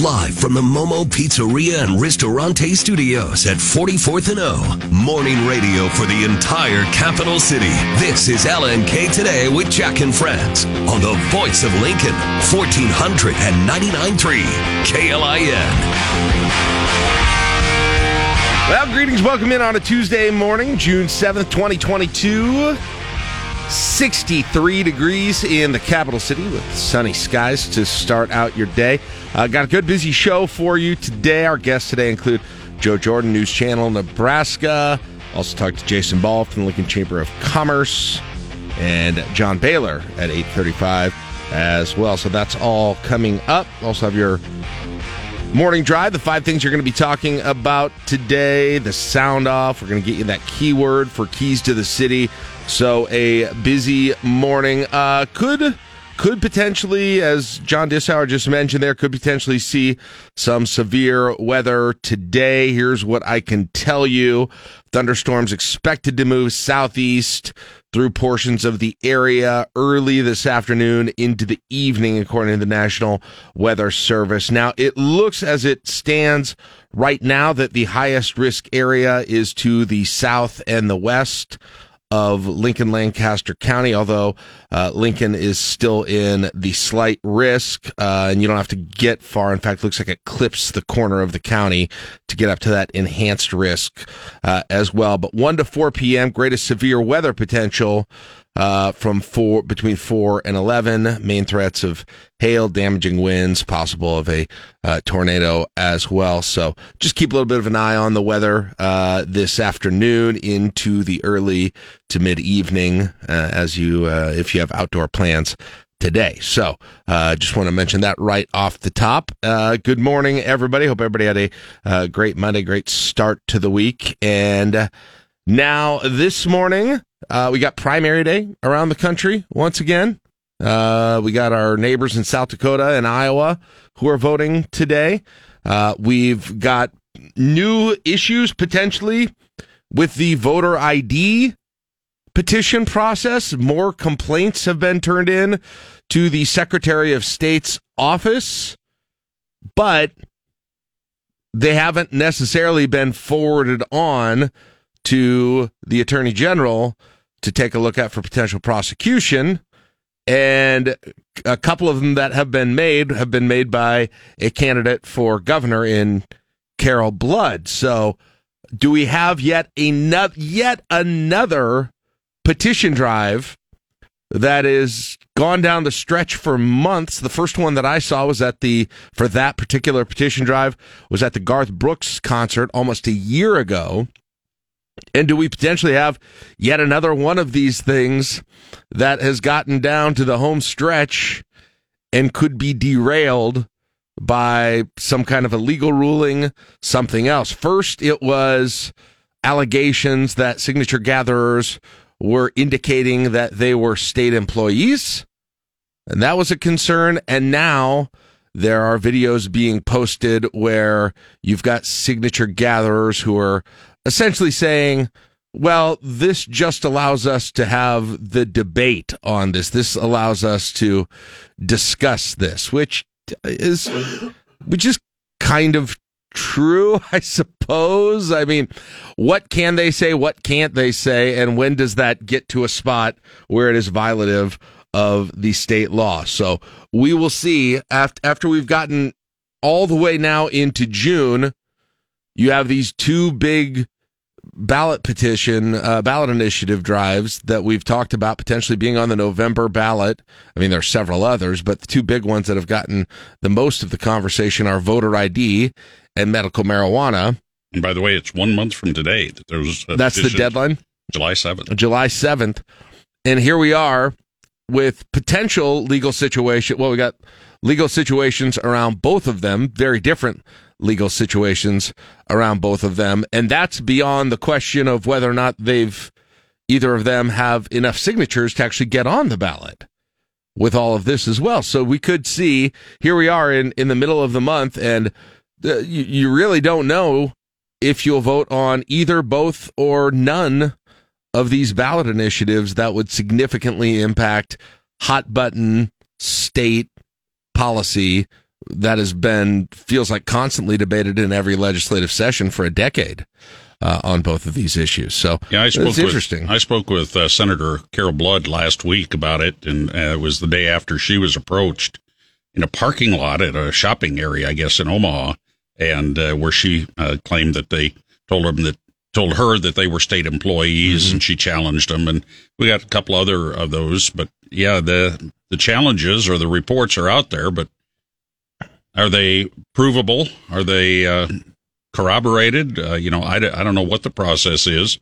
Live from the Momo Pizzeria and Ristorante Studios at 44th and O. Morning radio for the entire capital city. This is LNK Today with Jack and Friends on the voice of Lincoln, 1499.3 KLIN. Well, greetings. Welcome in on a Tuesday morning, June 7th, 2022. 63 degrees in the capital city with sunny skies to start out your day. Uh, got a good busy show for you today. Our guests today include Joe Jordan, News Channel Nebraska. Also talked to Jason Ball from the Lincoln Chamber of Commerce and John Baylor at 835 as well. So that's all coming up. Also have your morning drive, the five things you're going to be talking about today, the sound off. We're going to get you that keyword for keys to the city. So a busy morning. Uh, could could potentially, as John Dissauer just mentioned, there could potentially see some severe weather today. Here's what I can tell you: thunderstorms expected to move southeast through portions of the area early this afternoon into the evening, according to the National Weather Service. Now, it looks as it stands right now that the highest risk area is to the south and the west of Lincoln Lancaster County, although uh, Lincoln is still in the slight risk, uh, and you don't have to get far. In fact, it looks like it clips the corner of the county to get up to that enhanced risk uh, as well. But 1 to 4 p.m., greatest severe weather potential uh, from four between four and eleven. Main threats of hail, damaging winds, possible of a uh, tornado as well. So just keep a little bit of an eye on the weather uh, this afternoon into the early to mid evening uh, as you uh, if you have outdoor plans today. So, uh, just want to mention that right off the top. Uh, good morning, everybody. Hope everybody had a great Monday, great start to the week. And now this morning, uh, we got primary day around the country once again. Uh, we got our neighbors in South Dakota and Iowa who are voting today. Uh, we've got new issues potentially with the voter ID petition process. More complaints have been turned in to the Secretary of State's office, but they haven't necessarily been forwarded on to the Attorney General to take a look at for potential prosecution. And a couple of them that have been made have been made by a candidate for governor in Carol Blood. So, do we have yet another yet another petition drive that is gone down the stretch for months? The first one that I saw was at the for that particular petition drive was at the Garth Brooks concert almost a year ago. And do we potentially have yet another one of these things that has gotten down to the home stretch and could be derailed by some kind of a legal ruling, something else? First, it was allegations that signature gatherers were indicating that they were state employees, and that was a concern. And now there are videos being posted where you've got signature gatherers who are essentially saying, well, this just allows us to have the debate on this. This allows us to discuss this, which is, which is kind of true, I suppose. I mean, what can they say? What can't they say? And when does that get to a spot where it is violative of the state law? So we will see after, after we've gotten all the way now into June. You have these two big ballot petition, uh, ballot initiative drives that we've talked about potentially being on the November ballot. I mean, there are several others, but the two big ones that have gotten the most of the conversation are voter ID and medical marijuana. And by the way, it's one month from today that there's that's the deadline, July seventh. July seventh, and here we are with potential legal situation. Well, we got legal situations around both of them, very different legal situations around both of them. And that's beyond the question of whether or not they've either of them have enough signatures to actually get on the ballot with all of this as well. So we could see here we are in, in the middle of the month and uh, you, you really don't know if you'll vote on either, both, or none of these ballot initiatives that would significantly impact hot button state policy that has been feels like constantly debated in every legislative session for a decade uh, on both of these issues. So yeah, I spoke it's with, interesting. I spoke with uh, Senator Carol Blood last week about it, and uh, it was the day after she was approached in a parking lot at a shopping area, I guess in Omaha, and uh, where she uh, claimed that they told them that told her that they were state employees, Mm-hmm. and she challenged them, and we got a couple other of those. But yeah, the the challenges or the reports are out there, but are they provable? Are they uh, corroborated? Uh, you know, I, I don't know what the process is,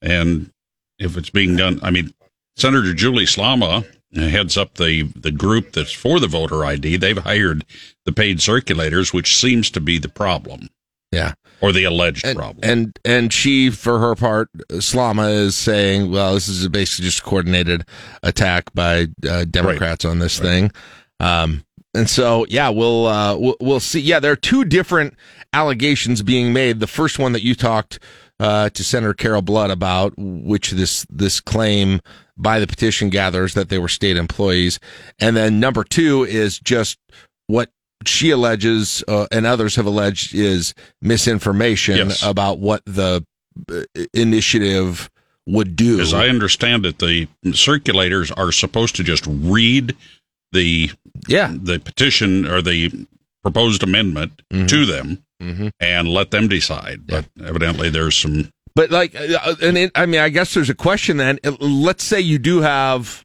and if it's being done. I mean, Senator Julie Slama heads up the the group that's for the voter ID. They've hired the paid circulators, which seems to be the problem yeah. or the alleged and, problem. and and she, for her part, Slama is saying, well, this is basically just a coordinated attack by uh, Democrats on this thing. Um, and so, yeah, we'll, uh, we'll we'll see. Yeah, there are two different allegations being made. The first one that you talked uh, to Senator Carol Blood about, which this this claim by the petition gatherers that they were state employees, and then number two is just what she alleges uh, and others have alleged is misinformation Yes. about what the uh, initiative would do. As I understand it, the circulators are supposed to just read the yeah, the petition or the proposed amendment Mm-hmm. to them and let them decide. But evidently, there's some But like, uh, and it, I mean, I guess there's a question then. Uh, Let's say you do have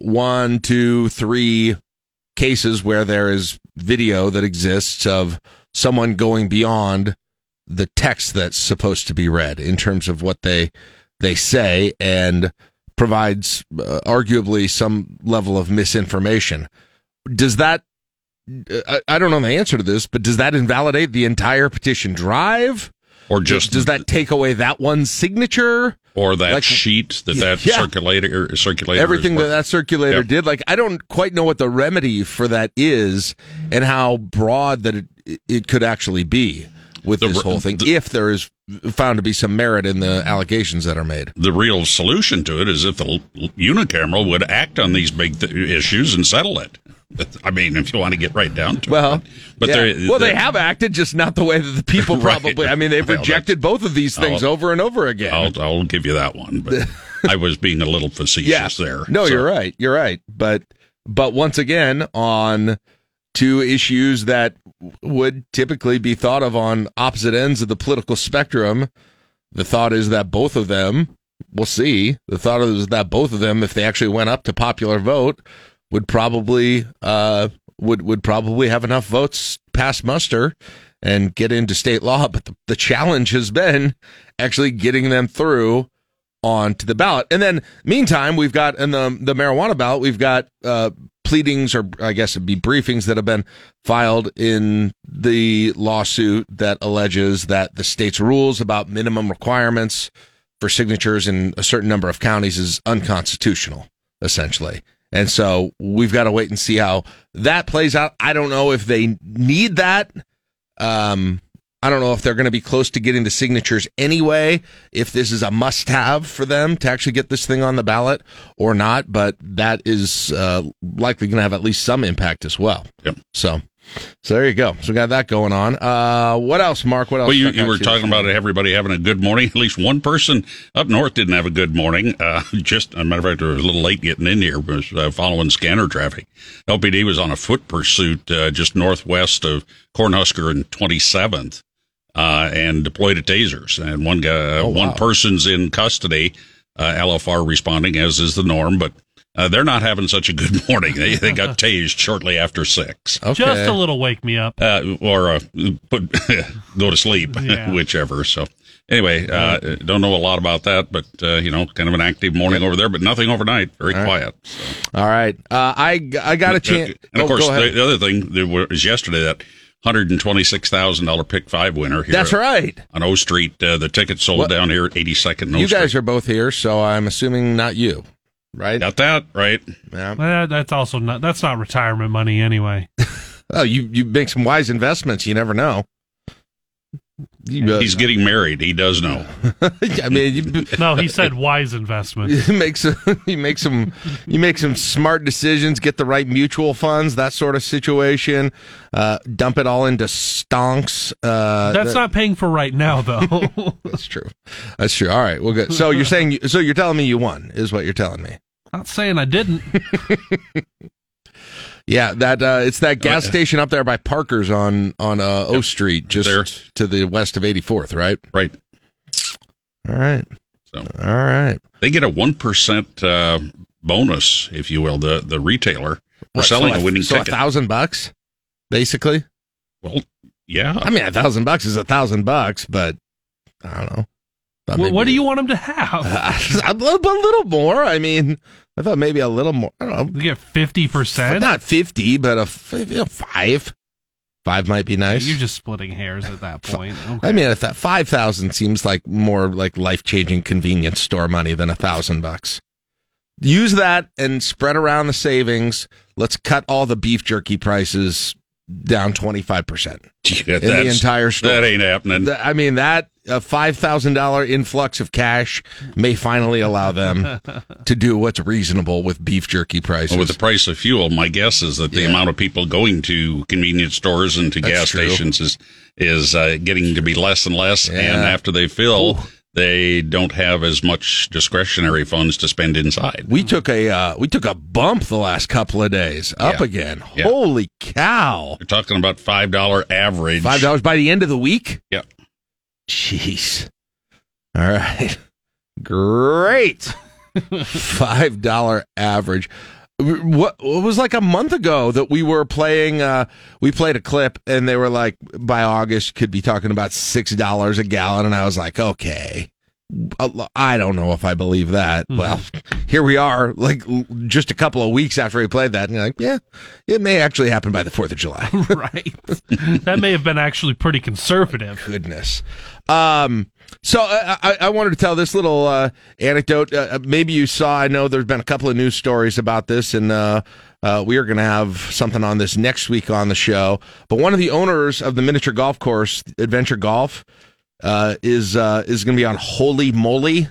one, two, three cases where there is video that exists of someone going beyond the text that's supposed to be read in terms of what they they say and provides uh, arguably some level of misinformation. Does that I, I don't know the answer to this, but does that invalidate the entire petition drive? or just does that take away that one signature? or that like- sheet that that Yeah. circulator circulator Everything that that circulator Yep. did, like I don't quite know what the remedy for that is, and how broad that it it could actually be with The this whole thing, the- if there is found to be some merit in the allegations that are made. the real solution to it is if the unicameral would act on these big th- issues and settle it. I mean, if you want to get right down to Well, it. But yeah. they're- well, they they're- have acted, just not the way that the people Right. probably. I mean, they've Well, rejected both of these things I'll- over and over again. I'll, I'll give you that one, but I was being a little facetious there. No, So- you're right. You're right. But but once again, on two issues that would typically be thought of on opposite ends of the political spectrum, the thought is that both of them, we'll see. The thought is that both of them, if they actually went up to popular vote, would probably uh would would probably have enough votes pass muster and get into state law. But the, the challenge has been actually getting them through onto the ballot. And then meantime, we've got in the the marijuana ballot, we've got uh pleadings or I guess it'd be briefings that have been filed in the lawsuit that alleges that the state's rules about minimum requirements for signatures in a certain number of counties is unconstitutional, essentially. And so we've got to wait and see how that plays out. I don't know if they need that. Um, I don't know if they're going to be close to getting the signatures anyway, if this is a must have for them to actually get this thing on the ballot or not, but that is uh, likely going to have at least some impact as well. Yep. So, so there you go. So we got that going on. Uh, what else, Mark? What else? Well, you, you were talking about everybody having a good morning. At least one person up north didn't have a good morning. Uh, just, as a matter of fact, they were a little late getting in here, was uh, following scanner traffic. LPD was on a foot pursuit uh, just northwest of Cornhusker and 27th uh, and deployed a tasers. And one guy, Oh, one wow. person's in custody, uh, LFR responding, as is the norm, but uh, they're not having such a good morning. They, they got tased shortly after six. Okay. Just a little wake me up. uh, or uh, put go to sleep, Yeah. whichever. So anyway, uh, don't know a lot about that, but uh, you know, kind of an active morning over there, but nothing overnight. Very quiet. All right. Uh, I I got a chance. And of Oh, course, the, the other thing there was yesterday that. Hundred and twenty-six thousand dollar pick five winner here. That's right. on O Street. Uh, the tickets sold What- down here at eighty second. You guys are both here, so I'm assuming not you, right? got that right. Yeah. Eh, that's also not that's not retirement money anyway. Oh, you you make some wise investments. You never know. You, uh, He's getting married. He does know. I mean, you, No, he said wise investment. He makes some, you make some, you make some smart decisions. Get the right mutual funds, that sort of situation. Uh, dump it all into stonks. Uh, That's that- not paying for right now, though. That's true. That's true. All right. Well, good. So you're saying, so you're telling me you won, is what you're telling me. not saying I didn't. Yeah, that uh, it's that gas station up there by Parker's on on uh, O Street, just There. to the west of 84th, right? Right. All right. So All right. they get a one percent uh, bonus, if you will, the the retailer for Right, selling so a winning so ticket. a thousand bucks, basically. well, yeah. I mean, a thousand bucks is a thousand bucks, but I don't know. Thought Wh- maybe- what do you want them to have? a little, a little more. I mean, I thought maybe a little more. I don't know. You get fifty percent. Not fifty, but a f- you know, five. Five might be nice. You're just splitting hairs at that point. Okay. I mean, if that five thousand seems like more like life changing convenience store money than a thousand bucks. Use that and spread around the savings. Let's cut all the beef jerky prices down twenty five percent Yeah, in the entire store. That ain't happening. I mean, that a five thousand dollar influx of cash may finally allow them to do what's reasonable with beef jerky prices. Well, with the price of fuel, my guess is that the Yeah. amount of people going to convenience stores and to That's gas true. stations is is uh, getting to be less and less. Yeah. And after they fill, they don't have as much discretionary funds to spend inside. we took a uh, we took a bump the last couple of days, up Yeah. again. Yeah. Holy cow! You're talking about five dollar average. Five dollars by the end of the week. Yep. Jeez. All right. Great. Five dollar average. What, what was like a month ago that we were playing? Uh, we played a clip, and they were like, by August, could be talking about six dollars a gallon, and I was like, okay. I don't know if I believe that. Well, here we are, like just a couple of weeks after we played that, and you're like, yeah, it may actually happen by the Fourth of July. right. that may have been actually pretty conservative. goodness. Um, so I, I, I wanted to tell this little uh, anecdote. Uh, maybe you saw. I know there's been a couple of news stories about this, and uh, uh, we are going to have something on this next week on the show. But one of the owners of the miniature golf course, Adventure Golf, uh, is uh, is going to be on Holy Moly,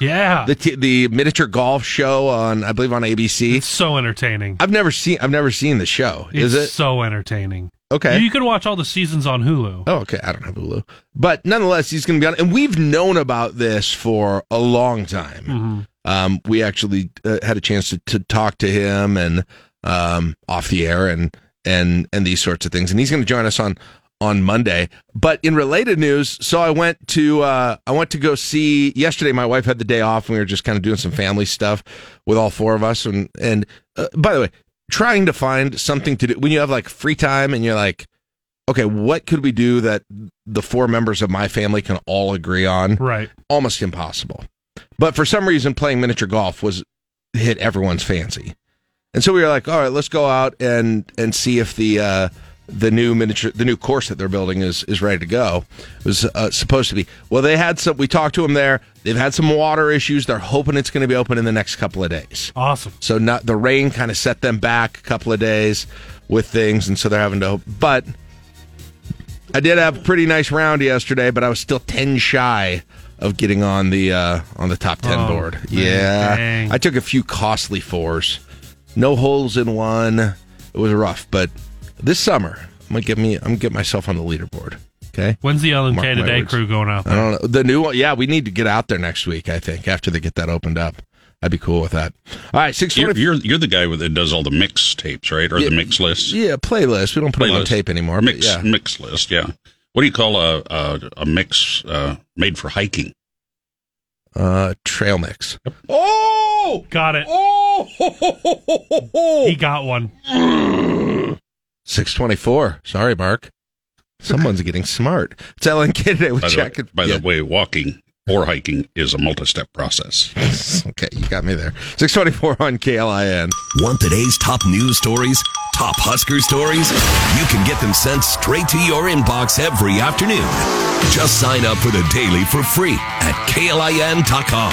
Yeah. the t- the miniature golf show on I believe on ABC. it's so entertaining. I've never seen I've never seen the show. It's Is it so entertaining. okay? You can watch all the seasons on Hulu. Oh, okay. I don't have Hulu, but nonetheless, he's going to be on. And we've known about this for a long time. Mhm. Um, we actually uh, had a chance to, to talk to him and um, off the air and and and these sorts of things. And he's going to join us on on Monday. But in related news, so I went to uh, I went to go see yesterday. My wife had the day off, and we were just kind of doing some family stuff with all four of us. And and uh, by the way, trying to find something to do when you have like free time and you're like, okay, what could we do that the four members of my family can all agree on? Right. almost impossible. But for some reason, playing miniature golf was hit everyone's fancy, and so we were like, all right, let's go out and and see if the uh, the new miniature the new course that they're building is is ready to go. It was uh, supposed to be. Well, they had some. We talked to them there. They've had some water issues. They're hoping it's going to be open in the next couple of days. Awesome. So not the rain kind of set them back a couple of days with things, and so they're having to. But I did have a pretty nice round yesterday, but I was still ten shy of getting on the uh, on the top ten Oh, board. man, yeah, dang. I took a few costly fours, no holes in one. It was rough, but this summer I'm gonna get me. I'm gonna get myself on the leaderboard. Okay. When's the LNK Mark my Today words. crew going out I don't know the new one. Yeah, we need to get out there next week. I think after they get that opened up, I'd be cool with that. All right, six You're, you're you're the guy with that does all the mix tapes, right? Or Yeah. the mix lists. Yeah, playlist. We don't put them on Playlist. tape anymore. Mix yeah. mix list, yeah. What do you call a a, a mix uh, made for hiking? Uh, trail mix. Oh, Got it. oh, He got one. six twenty four. Sorry, Mark. Someone's getting smart. It's LNK today with By, Jack. the, by yeah. the way, walking or hiking is a multi-step process. okay, you got me there. Six twenty four on KLIN. Want today's top news stories? Top Husker stories? You can get them sent straight to your inbox every afternoon. Just sign up for the daily for free at klin.com.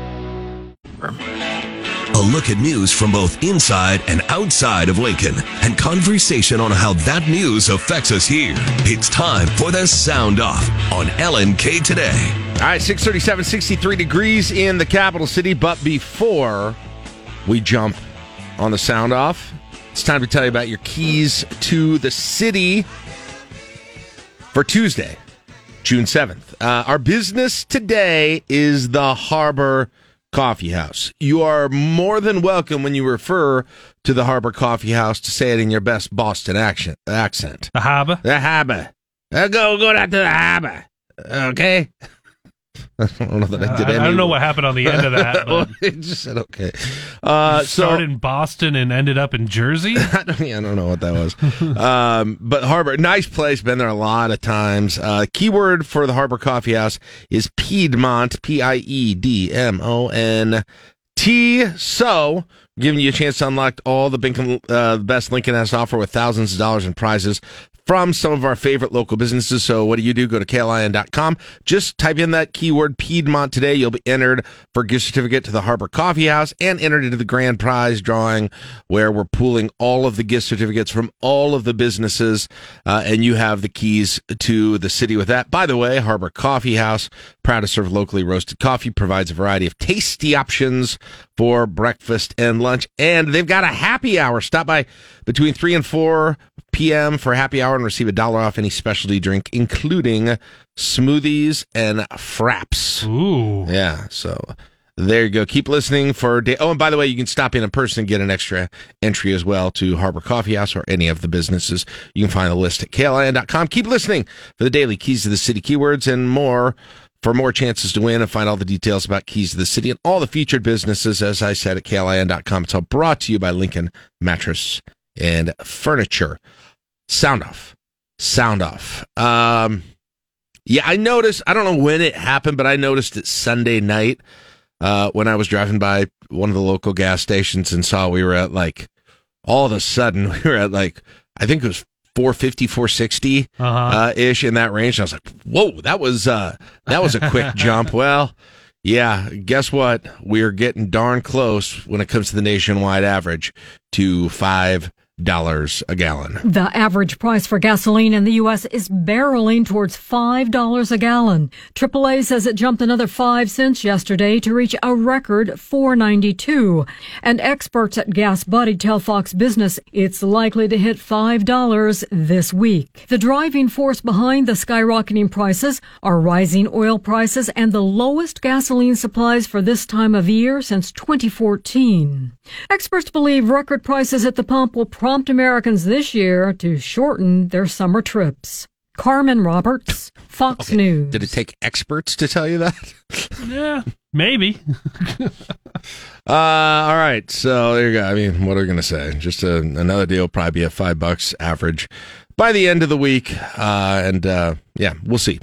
A look at news from both inside and outside of Lincoln and conversation on how that news affects us here. It's time for the Sound Off on LNK Today. All right, 637, 63 degrees in the capital city. But before we jump on the sound off, it's time to tell you about your keys to the city for Tuesday, June 7th. Uh, our business today is the Harbor Coffee House. You are more than welcome when you refer to the Harbor Coffee House to say it in your best Boston action, accent. The harbor. The Harbor. Uh, go, go down to the Harbor. Okay? I don't know that I did I, I don't know what happened on the end of that. But it just said okay. Uh, so started in Boston and ended up in Jersey. I don't, yeah, I don't know what that was. um, but Harbor, nice place. Been there a lot of times. Uh, keyword for the Harbor Coffee House is Piedmont. P I E D M O N T. So, giving you a chance to unlock all the uh, best Lincoln has to offer with thousands of dollars in prizes from some of our favorite local businesses. So what do you do? Go to klin.com. Just type in that keyword Piedmont today. You'll be entered for a gift certificate to the Harbor Coffee House and entered into the grand prize drawing where we're pooling all of the gift certificates from all of the businesses. Uh, and you have the keys to the city with that. By the way, Harbor Coffee House, proud to serve locally roasted coffee, provides a variety of tasty options for breakfast and lunch. And they've got a happy hour. Stop by between 3 and 4 p.m. for happy hour and receive a dollar off any specialty drink, including smoothies and fraps. Ooh. Yeah, so there you go. Keep listening for. Da- oh, and by the way, you can stop in in person and get an extra entry as well to Harbor Coffee House or any of the businesses. You can find the list at klin.com. Keep listening for the daily keys to the city keywords and more. For more chances to win and find all the details about Keys to the City and all the featured businesses, as I said, at klin.com. It's all brought to you by Lincoln Mattress and Furniture. Sound off. Sound off. Um, yeah, I noticed, I don't know when it happened, but I noticed it Sunday night uh, when I was driving by one of the local gas stations and saw we were at like, all of a sudden, we were at like, I think it was 450, 460 Uh-huh. uh, ish in that range. And I was like, whoa, that was, uh, that was a quick jump. Well, yeah, guess what? We're getting darn close when it comes to the nationwide average to $5 a gallon. The average price for gasoline in the U.S. is barreling towards $5 a gallon. AAA says it jumped another 5 cents yesterday to reach a record 4.92. And experts at Gas Buddy tell Fox Business it's likely to hit $5 this week. The driving force behind the skyrocketing prices are rising oil prices and the lowest gasoline supplies for this time of year since 2014. Experts believe record prices at the pump will prompt Americans this year to shorten their summer trips. Carmen Roberts, Fox News. Did it take experts to tell you that? Yeah, maybe. Uh, all right. So there you go. I mean, what are we going to say? Just a, another deal, probably be a five bucks average by the end of the week. Uh, and uh, yeah, we'll see.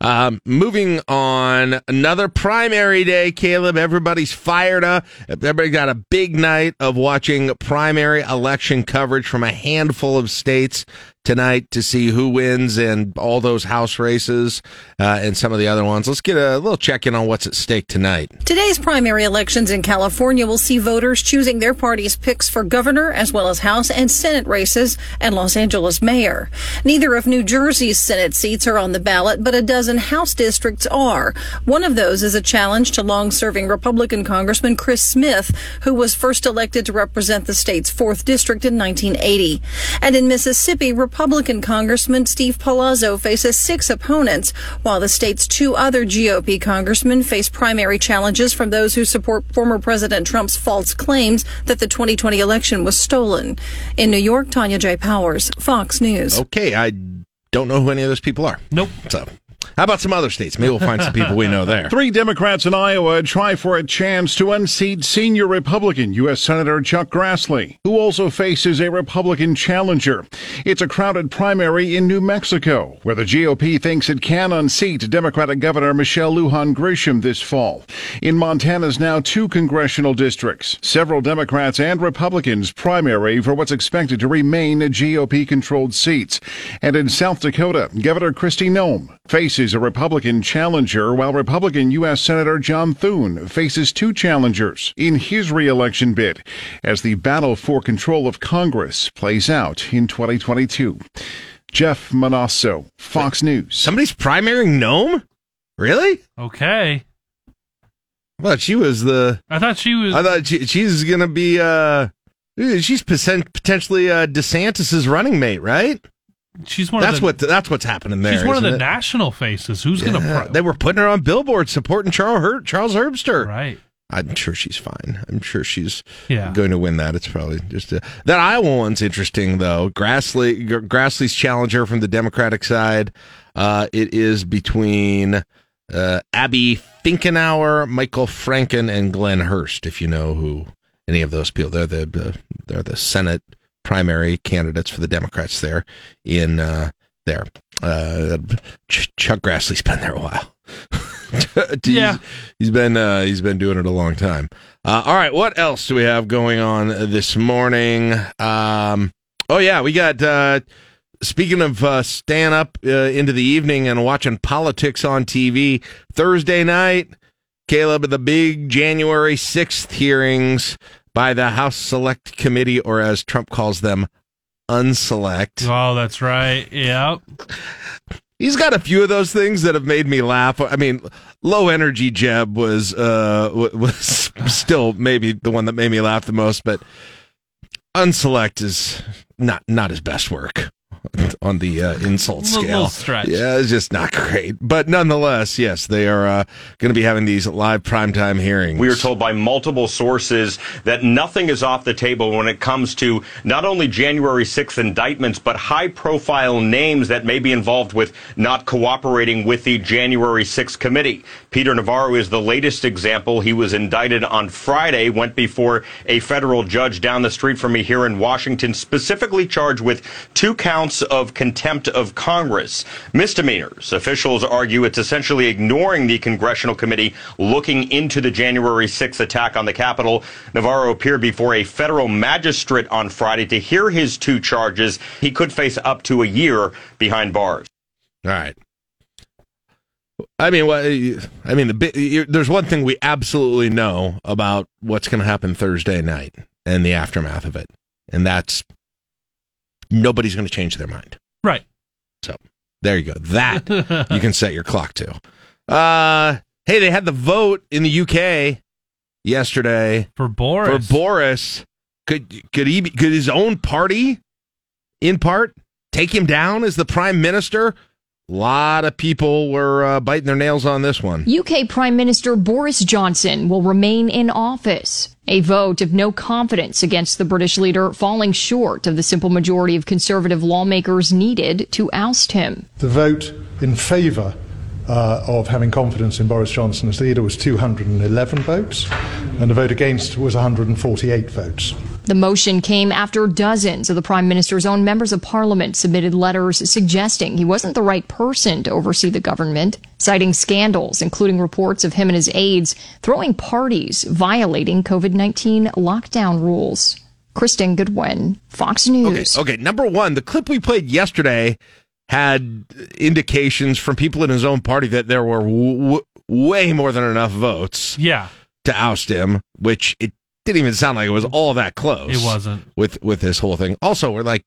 Um, moving on, another primary day, Caleb. Everybody's fired up. Everybody got a big night of watching primary election coverage from a handful of states tonight to see who wins and all those house races uh, and some of the other ones. Let's get a little check in on what's at stake tonight. Today's primary elections in California will see voters choosing their party's picks for governor as well as House and Senate races and Los Angeles mayor. Neither of New Jersey's Senate seats are on the ballot, but a dozen House districts are. One of those is a challenge to long-serving Republican Congressman Chris Smith, who was first elected to represent the state's 4th district in 1980. And in Mississippi, Republican Congressman Steve Palazzo faces six opponents, while the state's two other GOP congressmen face primary challenges from those who support former President Trump's false claims that the 2020 election was stolen. In New York, Tanya J. Powers, Fox News. Okay, I don't know who any of those people are. Nope. So, How about some other states? Maybe we'll find some people we know there. Three Democrats in Iowa try for a chance to unseat senior Republican U.S. Senator Chuck Grassley, who also faces a Republican challenger. It's a crowded primary in New Mexico, where the GOP thinks it can unseat Democratic Governor Michelle Lujan Grisham this fall. In Montana's now two congressional districts, several Democrats and Republicans primary for what's expected to remain GOP controlled seats. And in South Dakota, Governor Kristi Noem faces a Republican challenger, while Republican U.S. Senator John Thune faces two challengers in his reelection bid as the battle for control of Congress plays out in 2022. Jeff Monosso, Fox News. Somebody's primarying Noem? Really? Okay. I thought she was the. I thought she was. I thought she, she's gonna be. uh She's potentially uh, DeSantis's running mate, right? She's one That's of the, what that's what's happening there. She's one of the it? national faces. Who's Yeah, gonna? Pro- they were putting her on billboards supporting Charles Her- Charles Herbster. right. I'm sure she's fine. I'm sure she's Yeah. going to win that. It's probably just a, that Iowa one's interesting though. Grassley, Grassley's challenger from the Democratic side. Uh, it is between uh, Abby Finkenauer, Michael Franken, and Glenn Hurst. If you know who any of those people, they're the, the they're the Senate primary candidates for the Democrats there in uh, there. Uh, Ch- Chuck Grassley's been there a while. He's- Yeah. he's been uh, he's been doing it a long time. Uh, all right, what else do we have going on this morning? Um, oh yeah, we got. Uh, speaking of uh, staying up uh, into the evening and watching politics on TV, Thursday night, Caleb, the big January sixth hearings by the House Select Committee, or as Trump calls them, unselect. Oh, that's right. Yep. He's got a few of those things that have made me laugh. I mean, low energy Jeb was uh was still maybe the one that made me laugh the most, but unselect is not not his best work on the uh, insult Little- scale. little stretch. Yeah, it's just not great. But nonetheless, yes, they are uh, going to be having these live primetime hearings. We are told by multiple sources that nothing is off the table when it comes to not only January 6th indictments, but high profile names that may be involved with not cooperating with the January 6th committee. Peter Navarro is the latest example. He was indicted on Friday, went before a federal judge down the street from me here in Washington, specifically charged with two counts of contempt of Congress. Misdemeanors. Officials argue it's essentially ignoring the congressional committee looking into the January 6th attack on the Capitol. Navarro appeared before a federal magistrate on Friday to hear his two charges. He could face up to a year behind bars. All right. I mean, what? I mean, the there's one thing we absolutely know about what's going to happen Thursday night and the aftermath of it, and that's nobody's going to change their mind. Right. So there you go. That you can set your clock to. Uh, hey, they had the vote in the UK yesterday For Boris. for Boris. Could could he could his own party, in part, take him down as the prime minister? A lot of people were uh, biting their nails on this one. UK Prime Minister Boris Johnson will remain in office. A vote of no confidence against the British leader falling short of the simple majority of conservative lawmakers needed to oust him. The vote in favour uh, of having confidence in Boris Johnson as leader was 211 votes, and the vote against was 148 votes. The motion came after dozens of the Prime Minister's own members of Parliament submitted letters suggesting he wasn't the right person to oversee the government, citing scandals, including reports of him and his aides throwing parties violating COVID 19 lockdown rules. Kristen Goodwin, Fox Okay, News. okay. Number one, the clip we played yesterday had indications from people in his own party that there were w- w- way more than enough votes Yeah. to oust him, which it didn't even sound like it was all that close. It wasn't. with with this whole thing. Also, we're like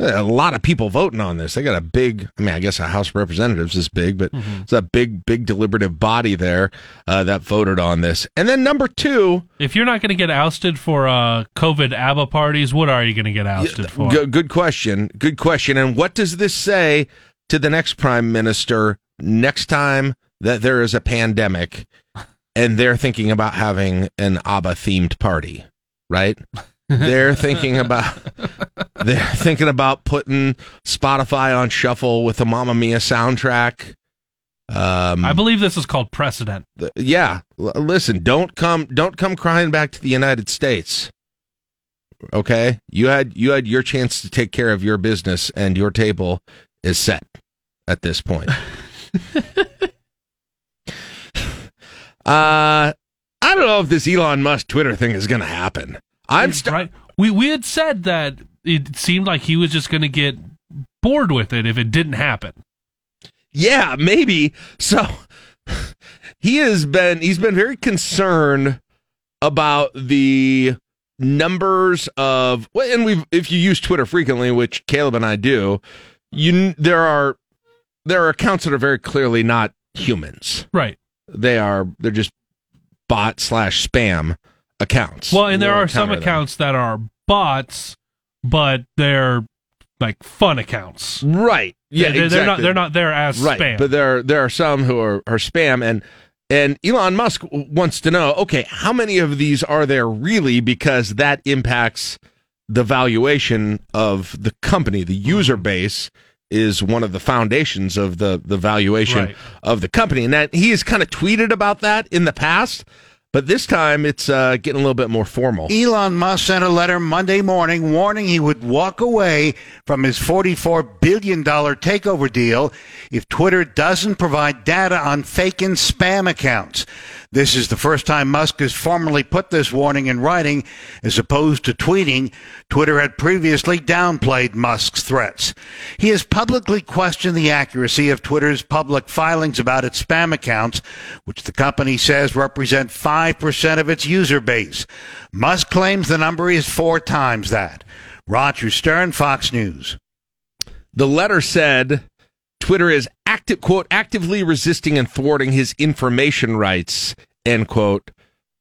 a lot of people voting on this. They got a big. I mean, I guess a House of Representatives is big, but Mm-hmm. it's a big, big deliberative body there uh, that voted on this. And then number two, If you're not going to get ousted for uh, COVID ABBA parties, what are you going to get ousted for? Good, good question. Good question. And what does this say to the next prime minister next time that there is a pandemic and they're thinking about having an ABBA themed party, right? They're thinking about they're thinking about putting Spotify on shuffle with the Mamma Mia soundtrack. Um, I believe this is called precedent. yeah, l- listen, don't come, don't come crying back to the United States. Okay, you had you had your chance to take care of your business, and your table is set at this point. uh, I don't know if this Elon Musk Twitter thing is going to happen. I'm st- right. We we had said that it seemed like he was just going to get bored with it if it didn't happen. Yeah, maybe. So he has been he's been very concerned about the numbers of and we've if you use Twitter frequently, which Caleb and I do, you there are there are accounts that are very clearly not humans. Right. They are they're just bot slash spam accounts. Well, and there are some encounter them. accounts that are bots, but they're like fun accounts. Right. Yeah, They're, they're not they're not there as right. spam. But there there are some who are, are spam and and Elon Musk wants to know, okay, how many of these are there really because that impacts the valuation of the company. The user Mm-hmm. base is one of the foundations of the the valuation Right. of the company. And that he has kind of tweeted about that in the past, but this time it's uh, getting a little bit more formal. Elon Musk sent a letter Monday morning warning he would walk away from his $44 billion takeover deal if Twitter doesn't provide data on fake and spam accounts. This is the first time Musk has formally put this warning in writing as opposed to tweeting. Twitter had previously downplayed Musk's threats. He has publicly questioned the accuracy of Twitter's public filings about its spam accounts, which the company says represent 5% of its user base. Musk claims the number is four times that. Roger Stern, Fox News. The letter said Twitter is active quote actively resisting and thwarting his information rights end quote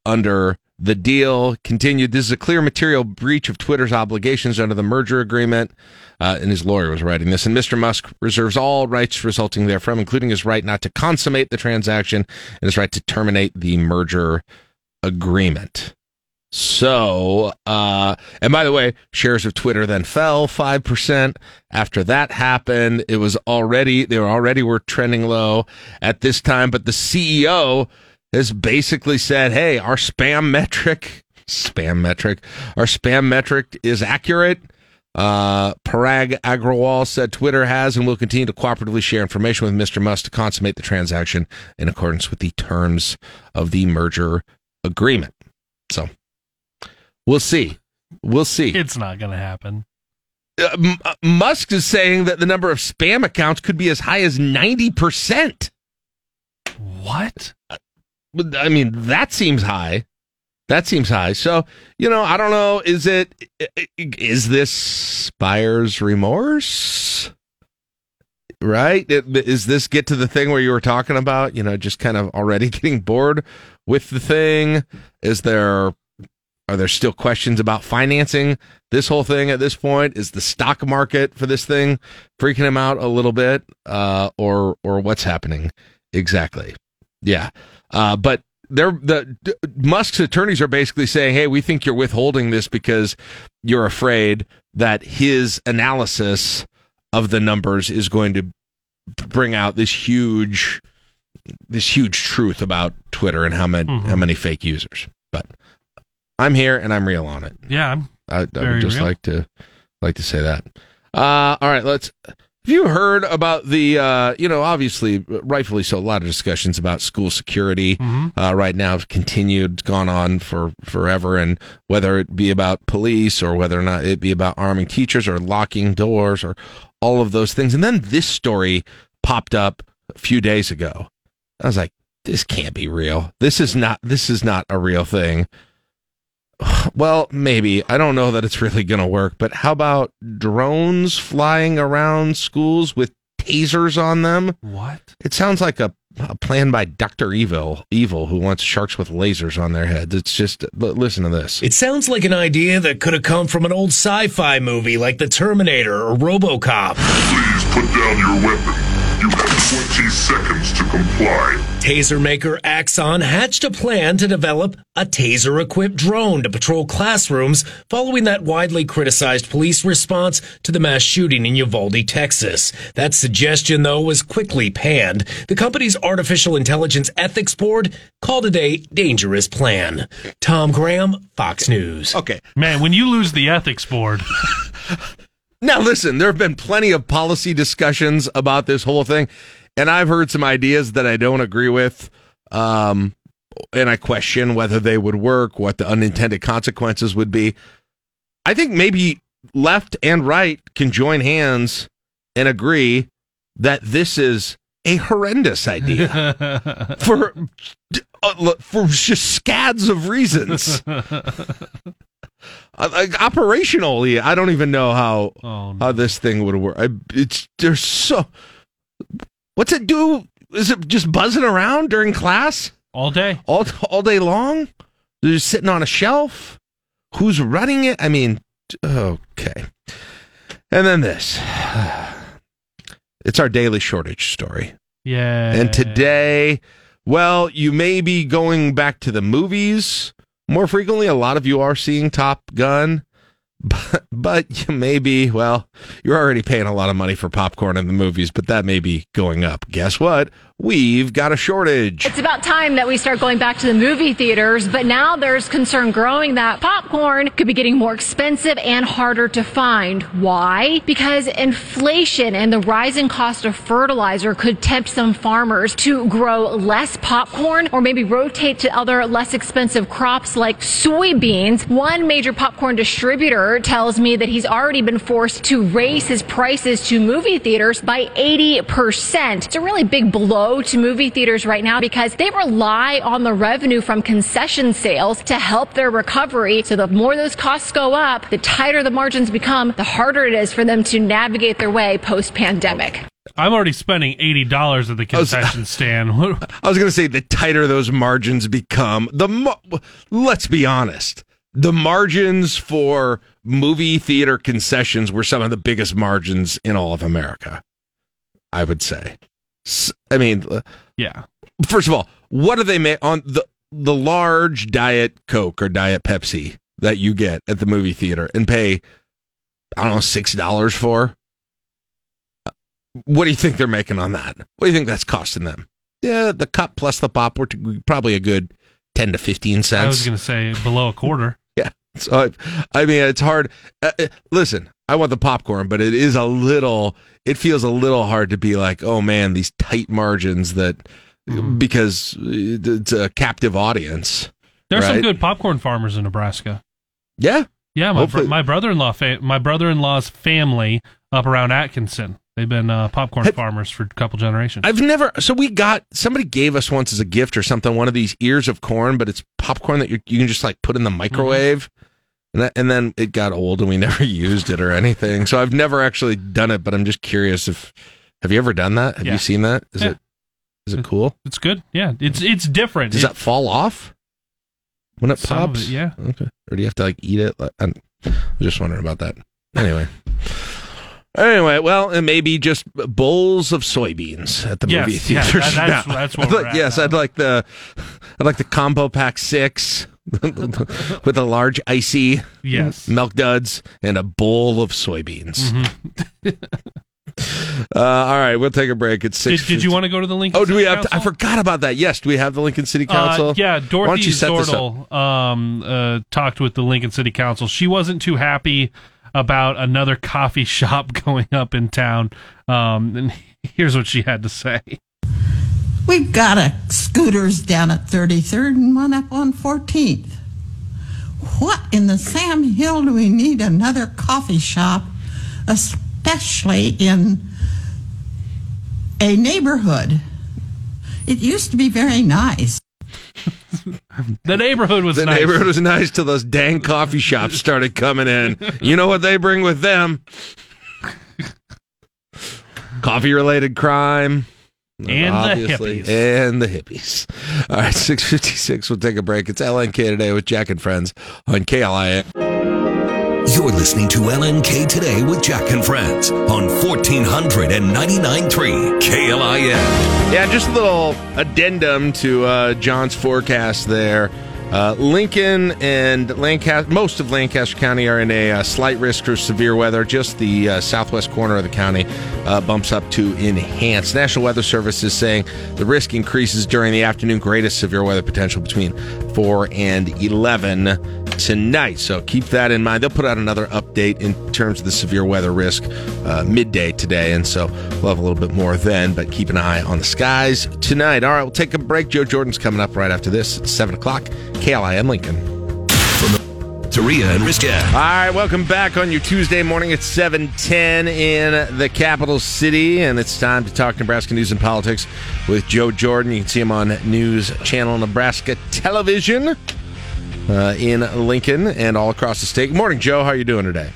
under the deal. Continued this is a clear material breach of twitter's obligations under the merger agreement uh, and his lawyer was writing this. And mr musk reserves all rights resulting therefrom including his right not to consummate the transaction and his right to terminate the merger agreement so, uh, and by the way, shares of Twitter then fell 5%. After that happened, it was already, they were already were trending low at this time, but the CEO has basically said, Hey, our spam metric, spam metric, our spam metric is accurate. Uh, Parag Agrawal said Twitter has and will continue to cooperatively share information with Mr. Musk to consummate the transaction in accordance with the terms of the merger agreement. So, We'll see. We'll see. It's not going to happen. Uh, M- uh, Musk is saying that the number of spam accounts could be as high as 90%. What? But, I mean, that seems high. That seems high. So, you know, I don't know. Is it, is this buyer's remorse? Right? Is this get to the thing where you were talking about, you know, just kind of already getting bored with the thing? Is there, are there still questions about financing this whole thing at this point? Is the stock market for this thing freaking him out a little bit? Uh, or, or what's happening exactly? Yeah. Uh, but they're the D- Musk's attorneys are basically saying, "Hey, we think you're withholding this because you're afraid that his analysis of the numbers is going to bring out this huge, this huge truth about Twitter and how many Mhm. how many fake users." But I'm here and I'm real on it. Yeah, I'm I, I would just real. like to like to say that. Uh, all right, let's. Have you heard about the? Uh, you know, obviously, rightfully so. A lot of discussions about school security Mhm. uh, right now have continued, gone on for forever, and whether it be about police or whether or not it be about arming teachers or locking doors or all of those things. And then this story popped up a few days ago. I was like, this can't be real. This is not. This is not a real thing. Well, maybe. I don't know that it's really going to work, but how about drones flying around schools with tasers on them? What? It sounds like a, a plan by Dr. Evil, Evil, who wants sharks with lasers on their heads. It's just, l- listen to this. It sounds like an idea that could have come from an old sci fi movie like The Terminator or Robocop. Please put down your weapon. You have 20 seconds to comply. Taser maker Axon hatched a plan to develop a taser equipped drone to patrol classrooms following that widely criticized police response to the mass shooting in Uvalde, Texas. That suggestion, though, was quickly panned. The company's artificial intelligence ethics board called it a dangerous plan. Tom Graham, Fox News. Okay. Man, when you lose the ethics board, Now, listen, there have been plenty of policy discussions about this whole thing, and I've heard some ideas that I don't agree with. Um, and I question whether they would work, what the unintended consequences would be. I think maybe left and right can join hands and agree that this is a horrendous idea for uh, for just scads of reasons. Uh, like operationally, I don't even know how Oh, how this thing would work. I, it's there's so. What's it do? Is it just buzzing around during class all day, all all day long? They're just sitting on a shelf. Who's running it? I mean, okay. And then this. It's our daily shortage story. yeah. And today, well, you may be going back to the movies more frequently. A lot of you are seeing Top Gun, but, but you may be, well, you're already paying a lot of money for popcorn in the movies, but that may be going up. Guess what? We've got a shortage. It's about time that we start going back to the movie theaters, but now there's concern growing that popcorn could be getting more expensive and harder to find. Why? Because inflation and the rising cost of fertilizer could tempt some farmers to grow less popcorn or maybe rotate to other less expensive crops like soybeans. One major popcorn distributor tells me that he's already been forced to raise his prices to movie theaters by 80%. It's a really big blow to movie theaters right now because they rely on the revenue from concession sales to help their recovery. So the more those costs go up, the tighter the margins become, the harder it is for them to navigate their way post pandemic. I'm already spending eighty dollars at the concession stand. I was going to say the tighter those margins become, the mo- let's be honest, the margins for movie theater concessions were some of the biggest margins in all of America. I would say. I mean, uh, Yeah. first of all, what do they make on the the large diet Coke or diet Pepsi that you get at the movie theater and pay I don't know six dollars for? What do you think they're making on that? What do you think that's costing them? Yeah, the cup plus the pop were t- probably a good ten to fifteen cents. I was going to say below a quarter. Yeah. So I, I mean, it's hard. Uh, uh, listen, I want the popcorn, but it is a little. It feels a little hard to be like, oh man, these tight margins that because it's a captive audience. There's some good popcorn farmers in Nebraska. Yeah. Yeah, my, Hopefully- my brother-in-law, fa- my brother-in-law's family up around Atkinson. They've been uh, popcorn farmers for a couple generations. I've never. So we got somebody gave us once as a gift or something one of these ears of corn, but it's popcorn that you you can just like put in the microwave. And, that, and then it got old and we never used it or anything. So I've never actually done it, but I'm just curious if have you ever done that? Have Yeah. you seen that? Is Yeah. it is it cool? It's good. Yeah, it's it's different. Does It- that fall off when it pops? it, yeah. Okay. Or do you have to like eat it? I'm, just wondering about that. Anyway. Anyway, well, and maybe just bowls of soybeans at the Yes, movie yeah, that- that's- now. that's where I'd like- Yes, I'd like the, I'd like the combo pack six with a large icy Yes. milk duds and a bowl of soybeans. Mm-hmm. uh, all right, we'll take a break. It's six. did you want to go to the Lincoln? Oh, do we City have? To, I forgot about that. Yes, do we have the Lincoln City Council? Uh, yeah, Dorothy you set this up? Zordel um, uh, talked with the Lincoln City Council. She wasn't too happy about another coffee shop going up in town. Um, and here's what she had to say. We've got a scooters down at 33rd and one up on 14th. What in the Sam Hill do we need another coffee shop, especially in a neighborhood? It used to be very nice. The neighborhood was the nice. neighborhood was nice till those dang coffee shops started coming in. You know what they bring with them? Coffee related crime. And the Obviously. hippies. And the hippies. All right, 656. We'll take a break. It's LNK today with Jack and Friends on KLIA. You're listening to LNK Today with Jack and Friends on 1499.3 KLIN. Yeah, just a little addendum to uh, John's forecast there. Uh, Lincoln and Lancaster, most of Lancaster County are in a uh, slight risk for severe weather. Just the uh, southwest corner of the county uh, bumps up to enhanced. National Weather Service is saying the risk increases during the afternoon. Greatest severe weather potential between 4 and 11 tonight. So keep that in mind. They'll put out another update in terms of the severe weather risk uh, midday today. And so we'll have a little bit more then, but keep an eye on the skies tonight. All right, we'll take a break. Joe Jordan's coming up right after this at 7 o'clock. KLIN Lincoln. Taria and Riscat. All right, welcome back on your Tuesday morning at 710 in the capital city. And it's time to talk Nebraska news and politics with Joe Jordan. You can see him on News Channel Nebraska Television uh, in Lincoln and all across the state. Good morning, Joe. How are you doing today?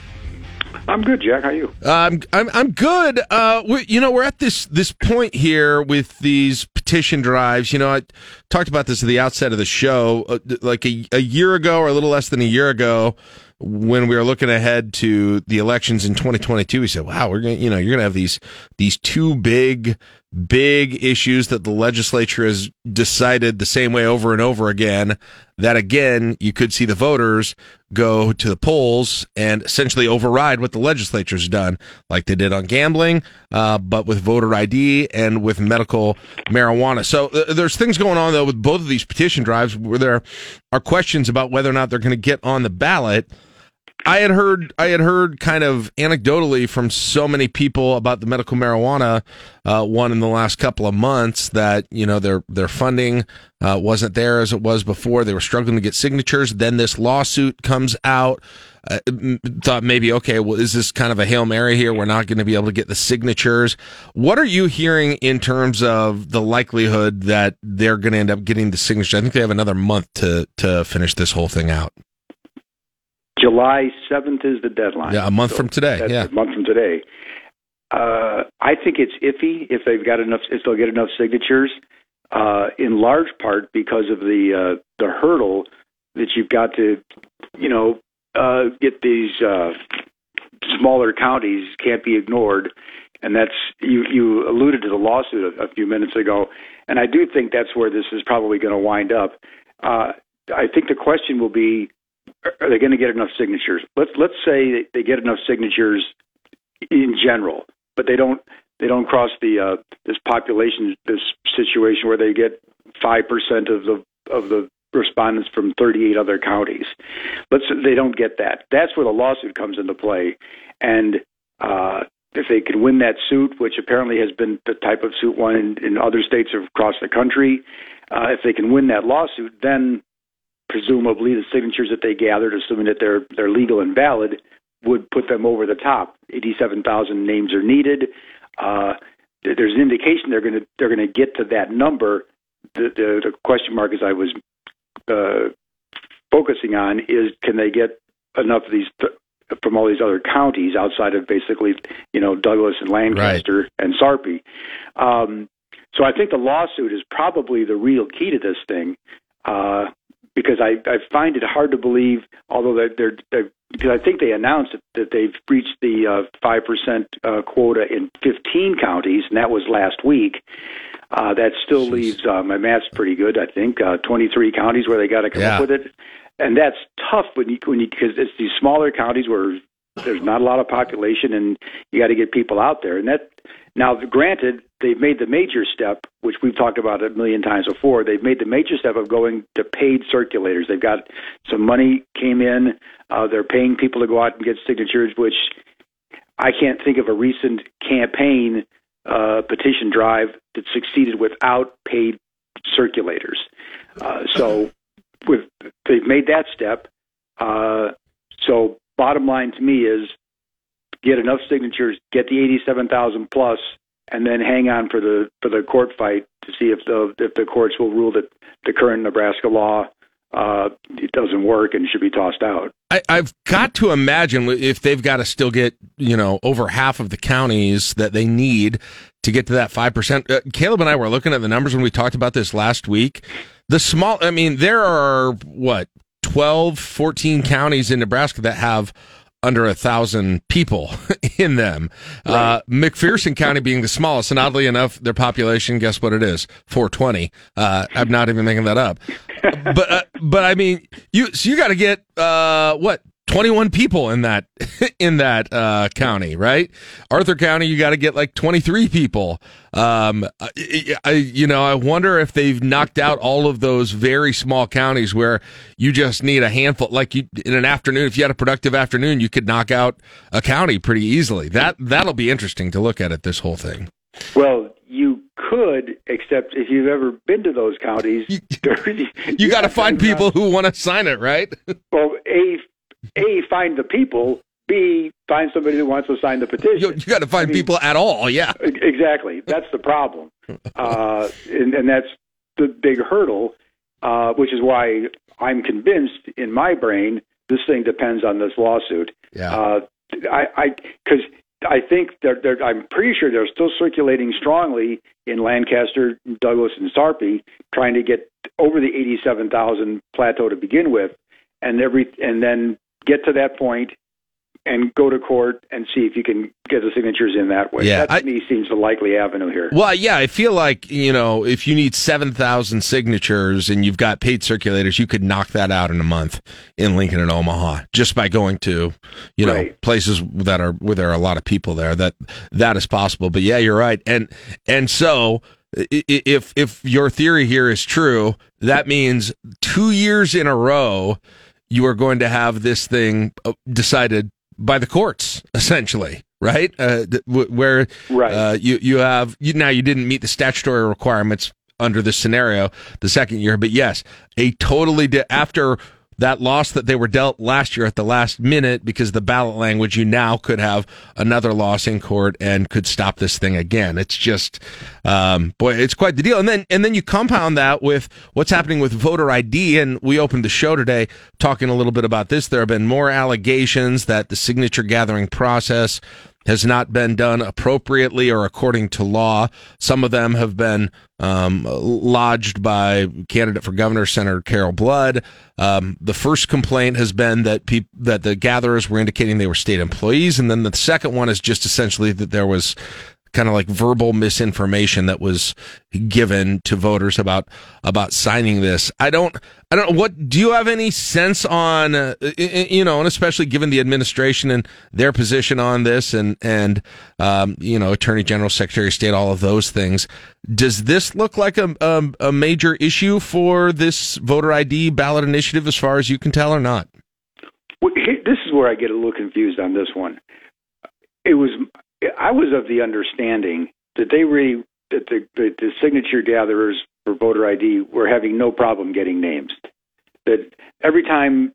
I'm good, Jack. How are you? Um, I'm I'm good. Uh, we, you know, we're at this this point here with these petition drives. You know, I talked about this at the outset of the show, uh, like a, a year ago or a little less than a year ago, when we were looking ahead to the elections in 2022. We said, "Wow, we're going, you know, you're going to have these these two big big issues that the legislature has decided the same way over and over again. That again, you could see the voters go to the polls and essentially override what the legislature's done, like they did on gambling, uh, but with voter ID and with medical marijuana. So uh, there's things going on though with both of these petition drives where there are questions about whether or not they're going to get on the ballot. I had heard I had heard kind of anecdotally from so many people about the medical marijuana uh, one in the last couple of months that you know their their funding uh, wasn't there as it was before. They were struggling to get signatures. Then this lawsuit comes out. Uh, thought maybe okay, well, is this kind of a hail mary here? We're not going to be able to get the signatures. What are you hearing in terms of the likelihood that they're going to end up getting the signature? I think they have another month to to finish this whole thing out. July 7th is the deadline. Yeah, a month So from today. Yeah. a month from today. Uh, I think it's iffy if they've got enough, if they'll get enough signatures. Uh, in large part because of the uh, the hurdle that you've got to, you know, uh, get these uh, smaller counties can't be ignored, and that's you you alluded to the lawsuit a, a few minutes ago, and I do think that's where this is probably going to wind up. Uh, I think the question will be are they going to get enough signatures? Let's let's say they get enough signatures in general, but they don't they don't cross the uh, this population this situation where they get five percent of the of the respondents from 38 other counties. Let's they don't get that. That's where the lawsuit comes into play, and uh, if they can win that suit, which apparently has been the type of suit won in, in other states across the country, uh, if they can win that lawsuit, then presumably the signatures that they gathered, assuming that they're they're legal and valid, would put them over the top. Eighty-seven thousand names are needed. Uh, there's an indication they're going to they're going to get to that number. The, the, the question mark, as I was uh, focusing on, is can they get enough of these th- from all these other counties outside of basically you know Douglas and Lancaster and Sarpy. Um, so I think the lawsuit is probably the real key to this thing. Uh, because I, I find it hard to believe, although they're, they're, they're because I think they announced that, they've reached the five percent uh, quota in 15 counties, and that was last week. Uh, that still leaves uh, my math's pretty good. I think uh, 23 counties where they got to come Yeah. up with it, and that's tough when you when you because it's these smaller counties where there's not a lot of population, and you got to get people out there. And that now, granted, they've made the major step, which we've talked about a million times before. They've made the major step of going to paid circulators. They've got some money came in. Uh, they're paying people to go out and get signatures, which I can't think of a recent campaign uh, petition drive that succeeded without paid circulators. Uh, so with they've made that step. Uh, so bottom line to me is get enough signatures, get the eighty-seven thousand plus, and then hang on for the for the court fight to see if the if the courts will rule that the current Nebraska law uh, it doesn't work and should be tossed out. I, I've got to imagine if they've got to still get you know over half of the counties that they need to get to that five percent. Uh, Caleb and I were looking at the numbers when we talked about this last week. The small, I mean, there are what 12, 14 counties in Nebraska that have under a thousand people in them. Uh, McPherson County being the smallest, and oddly enough, their population, guess what it is? 420. Uh, I'm not even making that up. but uh, but I mean, you so you got to get uh, what 21 people in that in that uh, county, right? Arthur County, you got to get like 23 people. Um, I, I, you know, I wonder if they've knocked out all of those very small counties where you just need a handful. Like you, in an afternoon, if you had a productive afternoon, you could knock out a county pretty easily. That that'll be interesting to look at it. This whole thing. Well, you could, except if you've ever been to those counties, you, You got to find people who want to sign it, right? well, a a find the people. B find somebody who wants to sign the petition. You, got to find people at all. Yeah, Exactly. That's the problem. Uh, and, and that's the big hurdle, uh, which is why I'm convinced in my brain this thing depends on this lawsuit. Yeah. Uh, I, I, because I think they're, they're, I'm pretty sure they're still circulating strongly in Lancaster, Douglas, and Sarpy, trying to get over the 87,000 plateau to begin with, and every, and then get to that point and go to court and see if you can get the signatures in that way. Yeah, that to me seems the likely avenue here. Well, yeah, I feel like, you know, if you need 7,000 signatures and you've got paid circulators, you could knock that out in a month in Lincoln and Omaha just by going to, you know, Right. places that are where there are a lot of people there that that is possible. But yeah, you're right. And and so i- i- if if your theory here is true, that means 2 years in a row you are going to have this thing uh, decided by the courts essentially right? Uh, th- where uh, you you have you, now you didn't meet the statutory requirements under this scenario the second year but yes a totally di- after that loss that they were dealt last year at the last minute because the ballot language you now could have another loss in court and could stop this thing again. It's just um, boy it's quite the deal. And then and then you compound that with what's happening with voter id and we opened the show today talking a little bit about this. There have been more allegations that the signature gathering process has not been done appropriately or according to law. Some of them have been um, lodged by candidate for governor Senator Carol Blood. Um, the first complaint has been that that the gatherers were indicating they were state employees, and then the second one is just essentially that there was kind of like verbal misinformation that was given to voters about about signing this. I don't I don't what do you have any sense on uh, you know and especially given the administration and their position on this and and um, you know Attorney General Secretary of State all of those things does this look like a, a a major issue for this voter ID ballot initiative as far as you can tell or not? Well, This is where I get a little confused on this one. It was I was of the understanding that they really that the, the, the signature gatherers for voter ID were having no problem getting names. That every time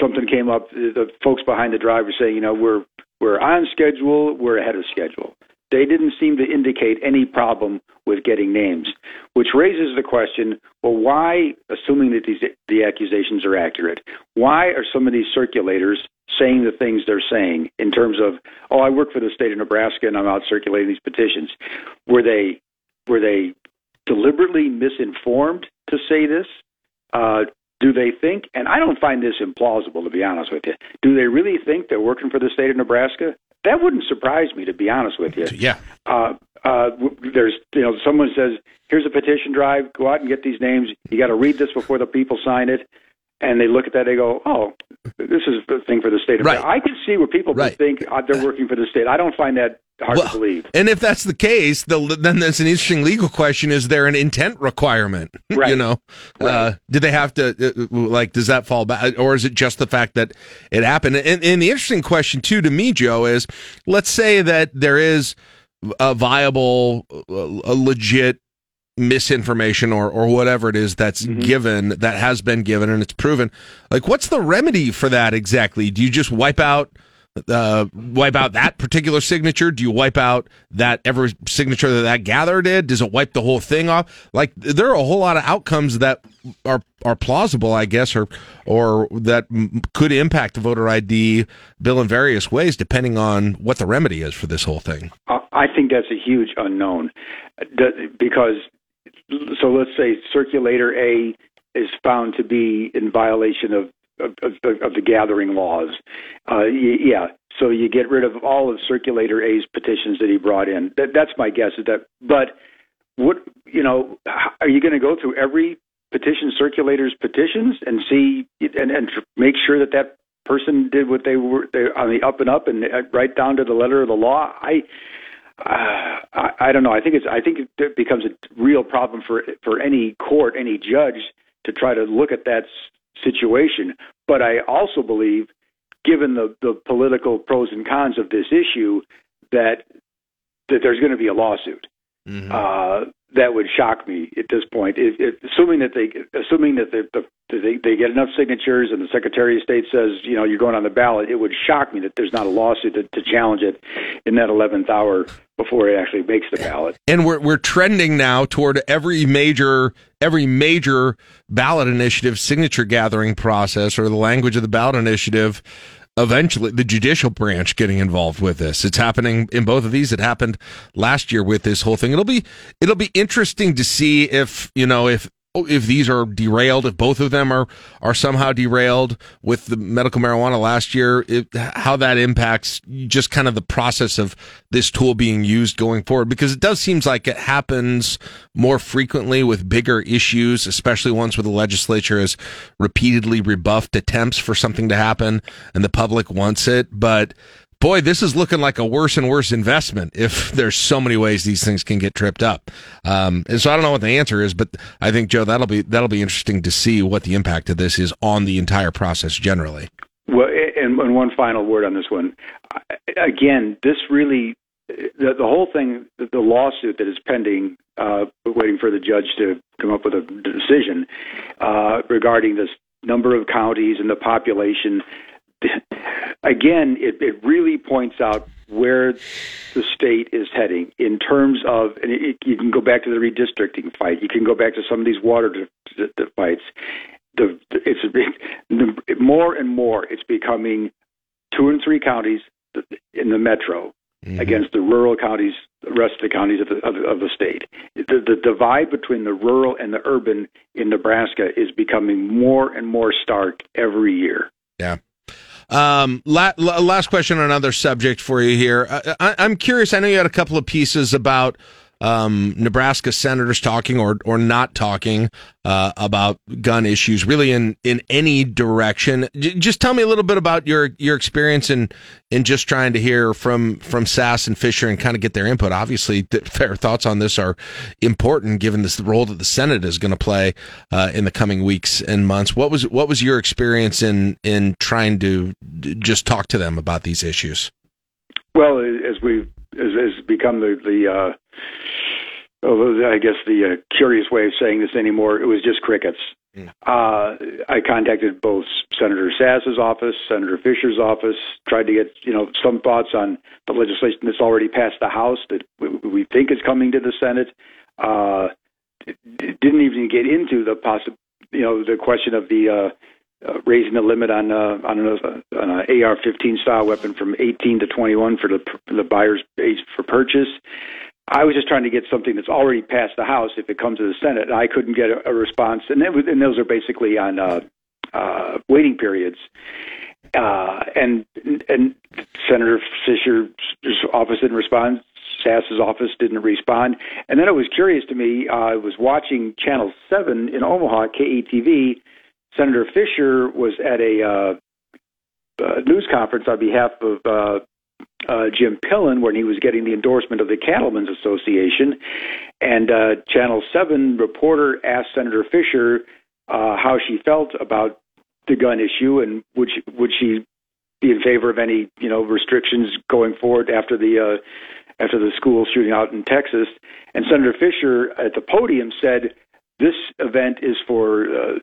something came up, the the folks behind the drive were saying, you know, we're we're on schedule, we're ahead of schedule. They didn't seem to indicate any problem with getting names, which raises the question: Well, why, assuming that these the accusations are accurate, why are some of these circulators saying the things they're saying in terms of, oh, I work for the state of Nebraska and I'm out circulating these petitions? Were they were they deliberately misinformed to say this? Uh, do they think, and I don't find this implausible to be honest with you, do they really think they're working for the state of Nebraska? That wouldn't surprise me to be honest with you. Yeah. Uh, uh, w- there's, you know, someone says, here's a petition drive, go out and get these names. You got to read this before the people sign it. And they look at that, they go, oh, this is the thing for the state of Nebraska. I can see where people would think uh, they're working for the state. I don't find that hard to believe. And if that's the case, the, then there's an interesting legal question: Is there an intent requirement? Right. you know, uh, did they have to uh, like? Does that fall back, or is it just the fact that it happened? And, and the interesting question too to me, Joe, is let's say that there is a viable, uh, a legit misinformation or or whatever it is that's given that has been given and it's proven like what's the remedy for that exactly do you just wipe out uh, wipe out that particular signature? Do you wipe out that every signature that that gatherer did? Does it wipe the whole thing off? Like there are a whole lot of outcomes that are are plausible, I guess, or or that m- could impact the voter ID bill in various ways, depending on what the remedy is for this whole thing. I I think that's a huge unknown because so let's say circulator A is found to be in violation of of, of, of the gathering laws. Uh, yeah, so you get rid of all of Circulator A's petitions that he brought in. That, that's my guess. Is that, but what you know, are you going to go through every petition circulator's petitions and see and, and make sure that that person did what they were they, on the up and up and uh, right down to the letter of the law? I. Uh, I, I don't know. I think it's. I think it becomes a real problem for for any court, any judge, to try to look at that situation. But I also believe given the, the political pros and cons of this issue, that that there's going to be a lawsuit. Mm-hmm. Uh, that would shock me at this point. Assuming that they, assuming that, they, the, they they get enough signatures, and the Secretary of State says, you know, you're going on the ballot, it would shock me that there's not a lawsuit to, to challenge it in that 11th hour before it actually makes the ballot. And we're we're trending now toward every major every major ballot initiative signature gathering process or the language of the ballot initiative eventually the judicial branch getting involved with this. It's happening in both of these. It happened last year with this whole thing. It'll be it'll be interesting to see if you know if Oh, if these are derailed, if both of them are are somehow derailed with the medical marijuana last year, it, how that impacts just kind of the process of this tool being used going forward, because it does seems like it happens more frequently with bigger issues, especially ones where the legislature has repeatedly rebuffed attempts for something to happen and the public wants it, but boy, this is looking like a worse and worse investment if there's so many ways these things can get tripped up. Um, and so I don't know what the answer is, but I think Joe, that'll be that'll be interesting to see what the impact of this is on the entire process generally. Well, and, and one final word on this one. Again, this really the, the whole thing, the lawsuit that is pending, uh, waiting for the judge to come up with a decision uh, regarding this number of counties and the population again, it, it really points out where the state is heading in terms of, and it, you can go back to the redistricting fight. You can go back to some of these water de- de- fights. The, it's more and more it's becoming two and three counties in the metro mm-hmm. against the rural counties, the rest of the counties of the, of, of the state. The, the divide between the rural and the urban in Nebraska is becoming more and more stark every year. Yeah. Um, la- la- last question on another subject for you here. Uh, I- I'm curious. I know you had a couple of pieces about um, Nebraska senators talking or or not talking uh, about gun issues, really in in any direction. J- just tell me a little bit about your your experience in in just trying to hear from from Sasse and Fisher and kind of get their input. Obviously, their thoughts on this are important given this the role that the Senate is going to play uh, in the coming weeks and months. What was what was your experience in in trying to just talk to them about these issues? Well, as we has, has become the the uh, I guess the uh, curious way of saying this anymore. It was just crickets. Mm. Uh, I contacted both Senator Sasse's office, Senator Fisher's office, tried to get you know some thoughts on the legislation that's already passed the House that we, we think is coming to the Senate. Uh, didn't even get into the possi- you know the question of the uh, uh, raising the limit on uh, on an, uh, on an AR-15 style weapon from 18 to 21 for the for the buyer's age for purchase. I was just trying to get something that's already passed the House if it comes to the Senate. I couldn't get a, a response, and, was, and those are basically on uh, uh, waiting periods. Uh, and and Senator Fisher's office didn't respond. Sasse's office didn't respond. And then it was curious to me. Uh, I was watching Channel Seven in Omaha, KETV, Senator Fisher was at a uh, uh, news conference on behalf of uh, Jim Pillen when he was getting the endorsement of the Cattlemen's Association. And uh, Channel 7 reporter asked Senator Fisher uh, how she felt about the gun issue and would she, would she be in favor of any you know restrictions going forward after the uh, after the school shooting out in Texas. And Senator Fisher at the podium said, "This event is for uh,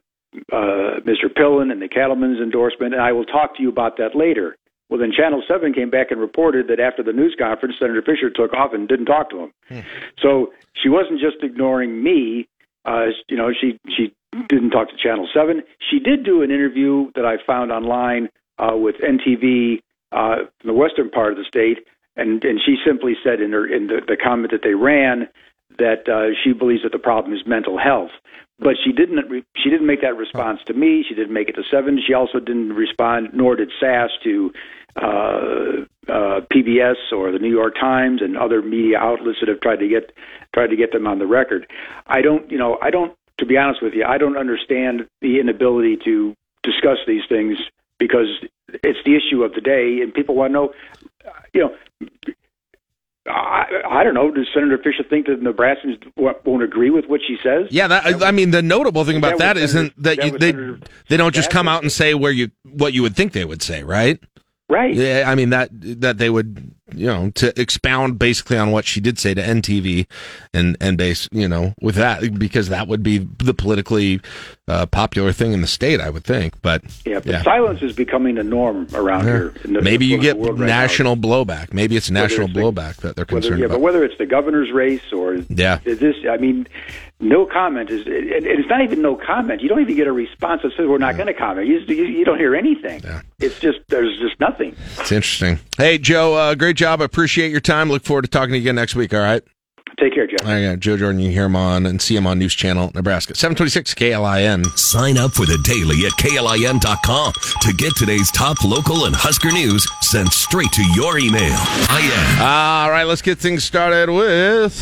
uh, Mr. Pillen and the cattlemen's endorsement, and I will talk to you about that later. Well, then Channel 7 came back and reported that after the news conference, Senator Fisher took off and didn't talk to him. Hmm. So she wasn't just ignoring me. Uh, you know, she she didn't talk to Channel 7. She did do an interview that I found online uh, with NTV uh, in the western part of the state, and and she simply said in her in the, the comment that they ran that uh, she believes that the problem is mental health. but she didn't. Re- she didn't make that response to me. She didn't make it to Seven. She also didn't respond, nor did Sasse to uh, uh, PBS or the New York Times and other media outlets that have tried to get tried to get them on the record. I don't. You know, I don't. To be honest with you, I don't understand the inability to discuss these things because it's the issue of the day, and people want to know. You know, I, I don't know. Does Senator Fisher think that Nebraskans won't won't agree with what she says? Yeah, that, I mean, the notable thing about that that isn't Senator- that that you, was they Senator they don't just come out and say where you what you would think they would say, right? Right. Yeah, I mean that that they would you know to expound basically on what she did say to NTV and and base you know with that because that would be the politically uh, popular thing in the state, I would think. But Yeah, but silence is becoming the norm around Yeah. here. in the- maybe you get right now. national blowback. Maybe it's national it's the- blowback that they're Whether, concerned yeah, about. but whether it's the governor's race or Yeah. this, I mean, no comment is. And it's not even no comment. You don't even get a response that says we're not going to comment. You, you, you don't hear anything. It's just there's just nothing. It's interesting. Hey, Joe, uh, great job. I appreciate your time. Look forward to talking to you again next week. All right. Take care, Jeff. All right, Joe Jordan. You hear him on and see him on News Channel Nebraska. 726 KLIN. Sign up for the daily at KLIN.com to get today's top local and Husker news sent straight to your email. I am. All right, let's get things started with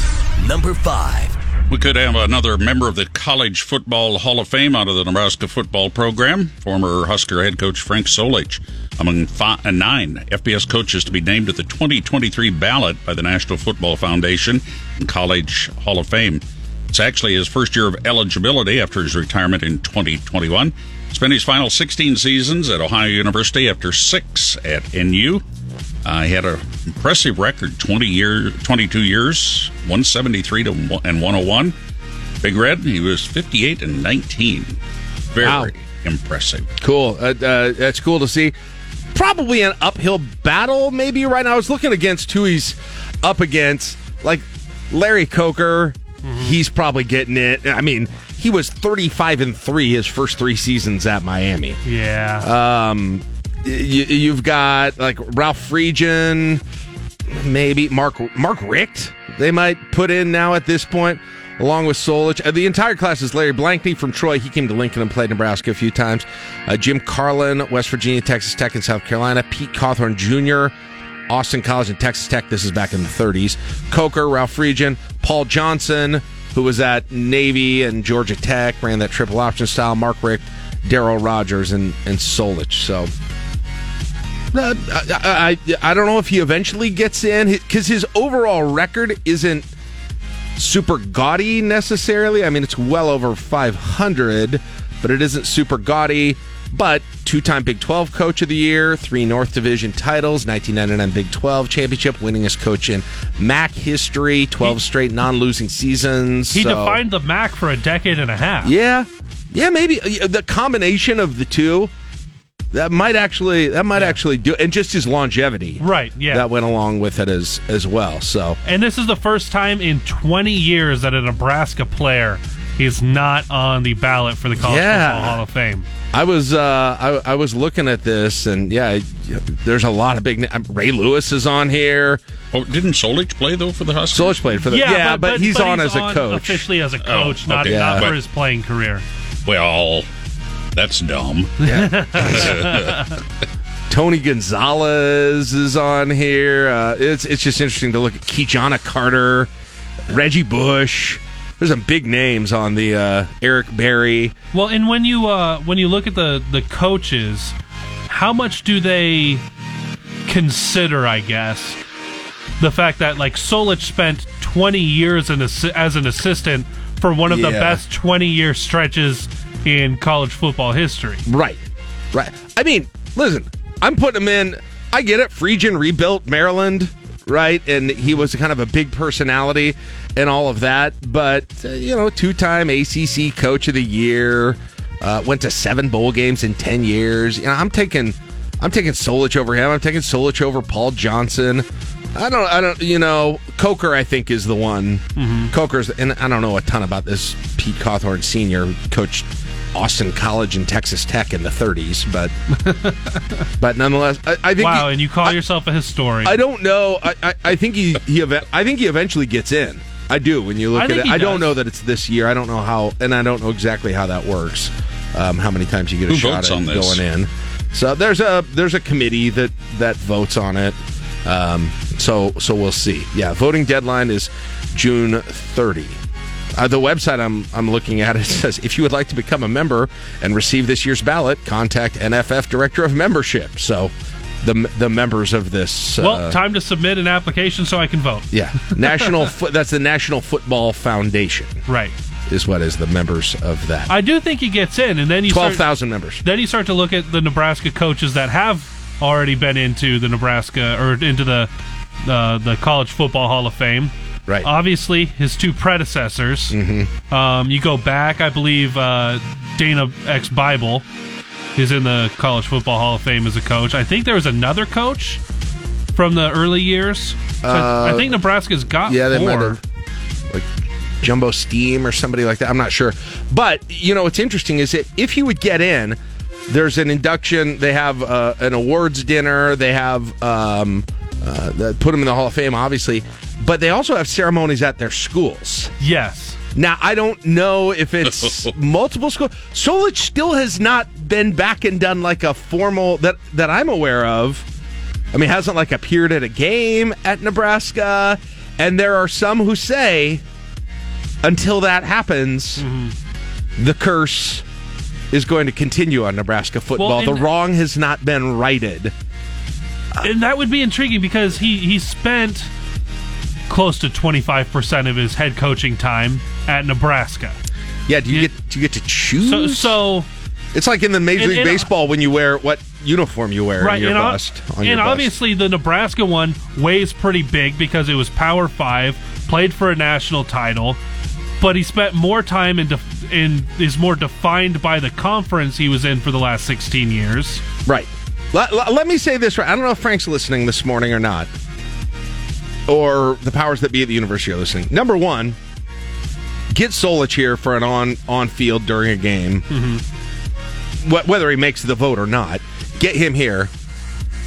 number five. We could have another member of the College Football Hall of Fame out of the Nebraska football program, former Husker head coach Frank Solich, among five, uh, nine FBS coaches to be named at the 2023 ballot by the National Football Foundation and College Hall of Fame. It's actually his first year of eligibility after his retirement in 2021. Spent his final 16 seasons at Ohio University after six at NU. Uh, he had an impressive record 20 year, 22 years, 173 to one- and 101. Big Red, he was 58 and 19. Very Wow. impressive. Cool. Uh, uh, that's cool to see. Probably an uphill battle, maybe right now. I was looking against who he's up against. Like Larry Coker, he's probably getting it. I mean, he was 35 and 3 his first three seasons at Miami. Yeah. Um, y- you've got like Ralph Friedgen, maybe Mark Mark Richt. They might put in now at this point, along with Solich. Uh, the entire class is Larry Blakeney from Troy. He came to Lincoln and played Nebraska a few times. Uh, Jim Carlen, West Virginia, Texas Tech, and South Carolina. Pete Cawthon Jr. Austin College and Texas Tech. This is back in the 30s. Coker, Ralph Friedgen, Paul Johnson, who was at Navy and Georgia Tech, ran that triple option style. Mark Richt, Darryl Rogers, and and Solich. So uh, I, I I don't know if he eventually gets in because his overall record isn't super gaudy necessarily. I mean, it's well over 500, but it isn't super gaudy. But two-time Big 12 Coach of the Year, three North Division titles, 1999 Big 12 championship, winningest coach in MAC history, 12 straight non-losing seasons. He so- defined the MAC for a decade and a half. yeah, yeah, maybe uh, the combination of the two that might actually that might actually do, and just his longevity, Right, yeah. that went along with it as as well. So And this is the first time in 20 years that a Nebraska player is not on the ballot for the College Yeah. Football Hall of Fame. I was uh, I, I was looking at this, and yeah, there's a lot of big. na- Ray Lewis is on here. Oh, didn't Solich play though for the Huskers? Solich played for the yeah, but, he's on as a coach. Officially as a coach, Oh, not, okay. not Yeah. for his playing career. Well, that's dumb. Tony Gonzalez is on here. Uh, it's it's just interesting to look at Ki-Jana Carter, Reggie Bush. There's some big names on the uh, Eric Berry. Well, and when you uh, when you look at the the coaches, how much do they consider? I guess the fact that like Solich spent 20 years in assi- as an assistant for one of the best 20 year stretches in college football history. Right. Right. I mean, listen, I'm putting him in. I get it. Friedgen rebuilt Maryland, right? And he was kind of a big personality and all of that. But, uh, you know, two time ACC coach of the year, uh, went to seven bowl games in 10 years. You know, I'm taking. I'm taking Solich over him. I'm taking Solich over Paul Johnson. I don't. I don't. You know, Coker. I think is the one. Coker's, and I don't know a ton about this. Pete Cawthon Senior coached Austin College and Texas Tech in the 30s, but but nonetheless, I, I think. Wow, he- and you call yourself a historian. I don't know. I, I, I think he he eve- I think he eventually gets in. I do. When you look I at it, he I don't know that it's this year. I don't know how, and I don't know exactly how that works. Um, how many times you get a Who shot votes at on going in? So there's a there's a committee that that votes on it. Um, so so we'll see. Yeah, voting deadline is June 30. Uh, the website I'm I'm looking at it says if you would like to become a member and receive this year's ballot, contact NFF Director of Membership. So the the members of this. Well, uh, time to submit an application so I can vote. yeah, national. Fo- that's the National Football Foundation. Right. Is what is the members of that. I do think he gets in, and then you Twelve thousand members. then you start to look at the Nebraska coaches that have already been into the Nebraska or into the uh, the College Football Hall of Fame. Right. Obviously, his two predecessors. Mm-hmm. Um, you go back, I believe uh, Dana X Bible is in the College Football Hall of Fame as a coach. I think there was another coach from the early years. So I- I Uh, think Nebraska's got yeah, they four. might have like Jumbo Stiehm or somebody like that. I'm not sure, but you know what's interesting is that if you would get in, there's an induction. They have uh, an awards dinner. They have um, uh, that put them in the Hall of Fame, obviously, but they also have ceremonies at their schools. Yes. Now I don't know if it's multiple schools. Solich still has not been back and done like a formal that that I'm aware of. I mean, hasn't like appeared at a game at Nebraska, and there are some who say until that happens, mm-hmm. the curse is going to continue on Nebraska football. Well, the wrong has not been righted. and that would be intriguing because he he spent close to 25% of his head coaching time at Nebraska. Yeah, do you get do you get to choose? So so it's like in the Major And- League and- Baseball when you wear what uniform you wear right in your and, bust. On and your bust. obviously the Nebraska one weighs pretty big because it was Power 5, played for a national title, but he spent more time in def- in is more defined by the conference he was in for the last 16 years. Right. Let, let- let me say this right. I don't know if Frank's listening this morning or not, or the powers that be at the university are listening. Number one, get Solich here for an on on field during a game, mm-hmm. Wh- whether he makes the vote or not. Get him here,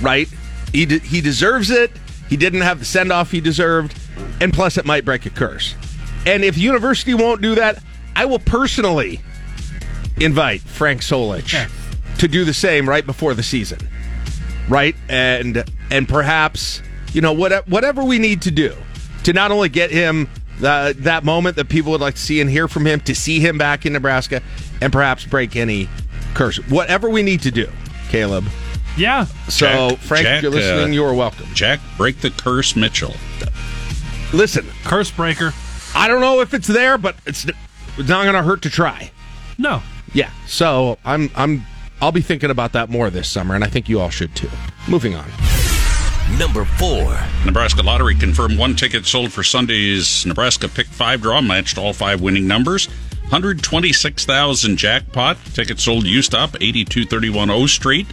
right? He de- he deserves it. He didn't have the send off he deserved, and plus it might break a curse. And if university won't do that, I will personally invite Frank Solich to do the same right before the season, right? And and perhaps you know what, whatever we need to do to not only get him uh, that moment that people would like to see and hear from him, to see him back in Nebraska, and perhaps break any curse. Whatever we need to do, Caleb. Yeah. So Jack- Frank, Jack, if you're listening, uh, you're welcome. Jack, break the curse, Mitchell. Listen, curse breaker. I don't know if it's there, but it's, it's not going to hurt to try. No. Yeah. So I'm I'm I'll be thinking about that more this summer, and I think you all should too. Moving on. Number four. Nebraska Lottery confirmed one ticket sold for Sunday's Nebraska Pick 5 draw matched all five winning numbers. 126,000 jackpot. Ticket sold U-Stop, 8231 O Street.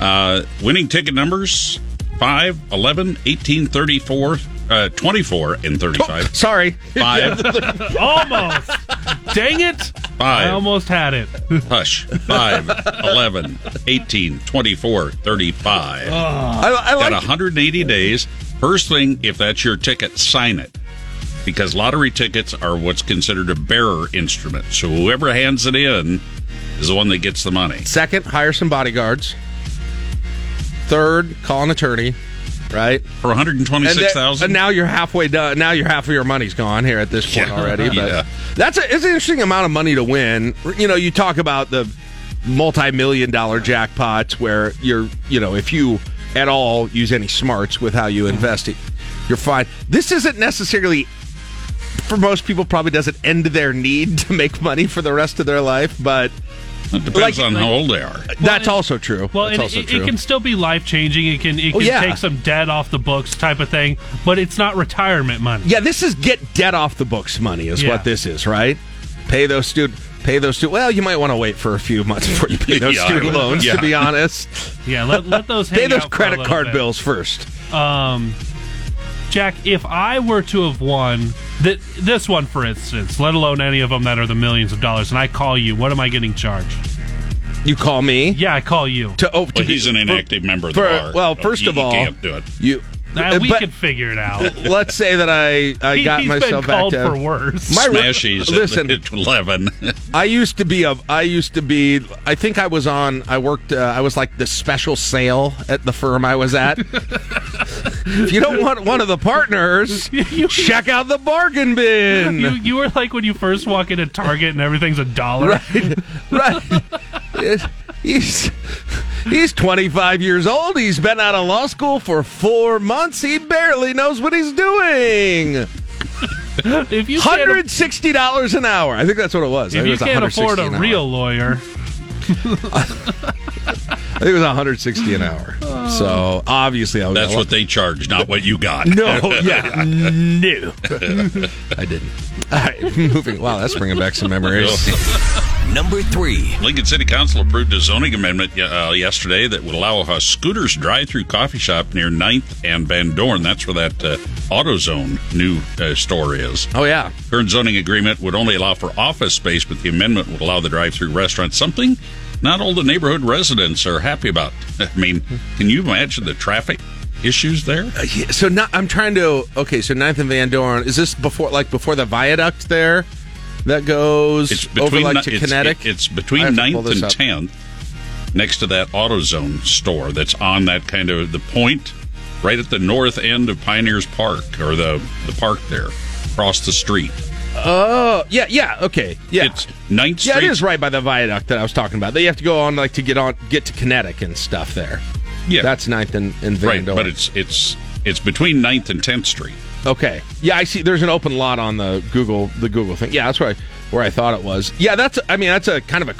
Uh, winning ticket numbers 5, 11, 18, 34, uh, 24, and 35. Sorry. 5, almost. Dang it. 5. I almost had it. Hush. 5, 11, 18, 24, 35. Oh. I, I Got like 180 days. First thing, if that's your ticket, sign it. Because lottery tickets are what's considered a bearer instrument. So whoever hands it in is the one that gets the money. Second, hire some bodyguards. Third, call an attorney. Right for one hundred and twenty-six thousand. And now you're halfway done. Now you're half of your money's gone here at this point Yeah. already. But Yeah. that's a, it's an interesting amount of money to win. You know, you talk about the multi-million dollar jackpots where you're, you know, if you at all use any smarts with how you invest it, you're fine. This isn't necessarily for most people probably doesn't end their need to make money for the rest of their life, but it depends on how old they are. That's also true. Well, That's also it, true. it can still be life changing. It can it Oh, can yeah. take some debt off the books type of thing, but it's not retirement money. Yeah, this is get debt off the books money is Yeah. what this is, right? Pay those student pay those student. Well, you might want to wait for a few months before you pay those Yeah, student loans. Yeah. To be honest, Yeah, let, let those pay those out for a credit card bit. bills first. Um, Jack, if I were to have won th- this one, for instance, let alone any of them that are the millions of dollars, and I call you, what am I getting charged? You call me? Yeah, I call you. To oh, Well, he's an inactive member of the for- bar. well, so first he- of he all, can't do it. You Nah, we But- could figure it out. Let's say that I, I He- got he's been myself back called to for worse. My Smashies listen, at 11. I used to be a. I used to be. I think I was on. I worked. Uh, I was like the special sale at the firm I was at. if you don't want one of the partners, check out the bargain bin. You, you were like when you first walk into Target and everything's a dollar. right. It- he's he's 25 years old. He's been out of law school for four months. He barely knows what he's doing. if you hundred sixty dollars an hour, I think that's what it was. If you was can't afford a real lawyer, I think it was 160 an hour. So obviously, I That's what they charge, not what you got. No, yeah, no, I didn't. All right, moving. Wow, that's bringing back some memories. Number three. Lincoln City Council approved a zoning amendment uh, yesterday that would allow a Scooters drive-through coffee shop near 9th and Van Dorn. That's where that uh, AutoZone new uh, store is. Oh yeah. Current zoning agreement would only allow for office space, but the amendment would allow the drive-through restaurant. Something not all the neighborhood residents are happy about. I mean, can you imagine the traffic issues there? Uh, yeah, so not, I'm trying to. Okay, so Ninth and Van Dorn. Is this before, like, before the viaduct there? That goes It's over between like to it's, Kinetic. it- it's between have to pull 9th and up. 10th, next to that AutoZone store that's on that kind of the point right at the north end of Pioneers Park or the the park there, across the street. Oh yeah, yeah. Okay, yeah. It's 9th yeah, it is right by the viaduct that I was talking about. They have to go on like to get on get to Kinetic and stuff there. Yeah. that's Ninth and, and Van right, but it's it's it's between 9th and 10th Street. Okay. Yeah, I see. There's an open lot on the Google the Google thing. Yeah, that's where I, where I thought it was. Yeah, that's. I mean, that's a kind of a.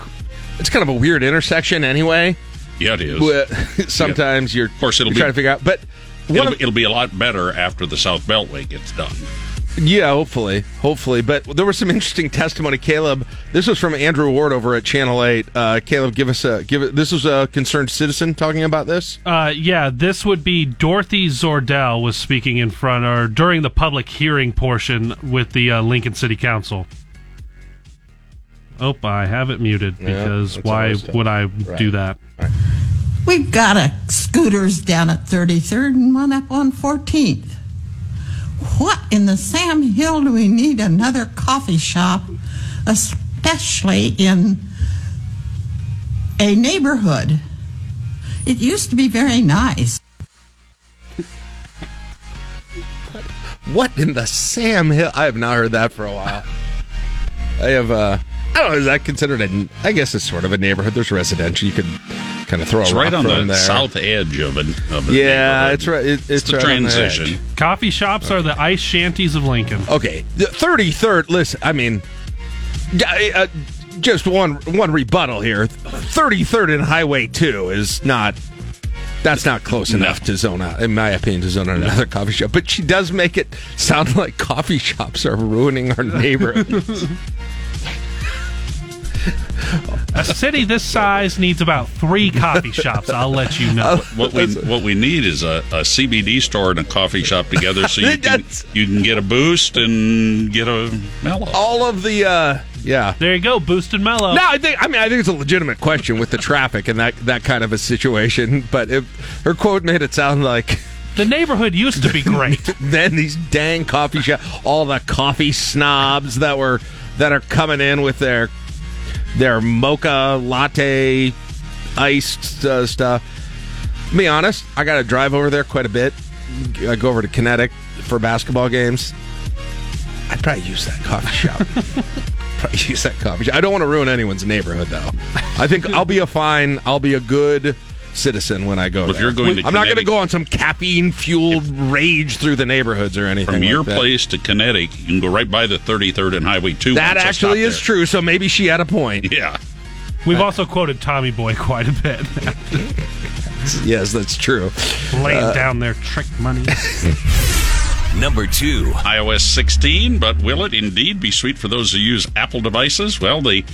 It's kind of a weird intersection anyway. Yeah, it is. Sometimes you're. Of course, it'll you're be trying to figure out, but It'll, of- it'll be a lot better after the South Beltway gets done. Yeah, hopefully, hopefully. But there was some interesting testimony. Caleb, this was from Andrew Ward over at Channel Eight. Uh, Caleb, give us a give it. This was a concerned citizen talking about this. Uh, yeah, this would be Dorothy Zordell was speaking in front or during the public hearing portion with the uh, Lincoln City Council. Oh, I have it muted because that's why would I Right. do that? We've got a scooters down at 33rd and one up on 14th. What in the Sam Hill do we need another coffee shop, especially in a neighborhood? It used to be very nice. What in the Sam Hill? I have not heard that for a while. I have. uh I don't know. Is that considered a? I guess it's sort of a neighborhood. There's residential. You could kind of throw It's a right on the there. south edge of an of Yeah, it's right. It, it's the right on the edge. transition. Coffee shops are the ice shanties of Lincoln. Okay, the thirty third. Listen, I mean, uh, just one one rebuttal here. Thirty third and Highway Two is not. That's not close enough to zone out, in my opinion, to zone out another coffee shop. But she does make it sound like coffee shops are ruining our neighborhoods. A city this size needs about three coffee shops. I'll let you know. What we what we need is a, a CBD store and a coffee shop together, so you can you can get a boost and get a mellow. All of the uh yeah. There you go, boost and mellow. No, I think I mean I think it's a legitimate question with the traffic and that that kind of a situation. But if her quote made it sound like the neighborhood used to be great. then these dang coffee shop, all the coffee snobs that were that are coming in with their their mocha latte iced uh, stuff. To be honest, I got to drive over there quite a bit. I go over to Kinetic for basketball games. I'd probably use that coffee shop. probably use that coffee shop. I don't want to ruin anyone's neighborhood, though. I think I'll be a fine. I'll be a good citizen when I go. If you're going to I'm not going to go on some caffeine fueled rage through the neighborhoods or anything. From like your that. place to Kinetic, you can go right by the 33rd and Highway 2. That actually stop is true. So maybe she had a point. Yeah. We've also quoted Tommy Boy quite a bit, Yes, that's true. laying Uh, down their trick money. Number two. iOS 16, but will it indeed be sweet for those who use Apple devices? Well, the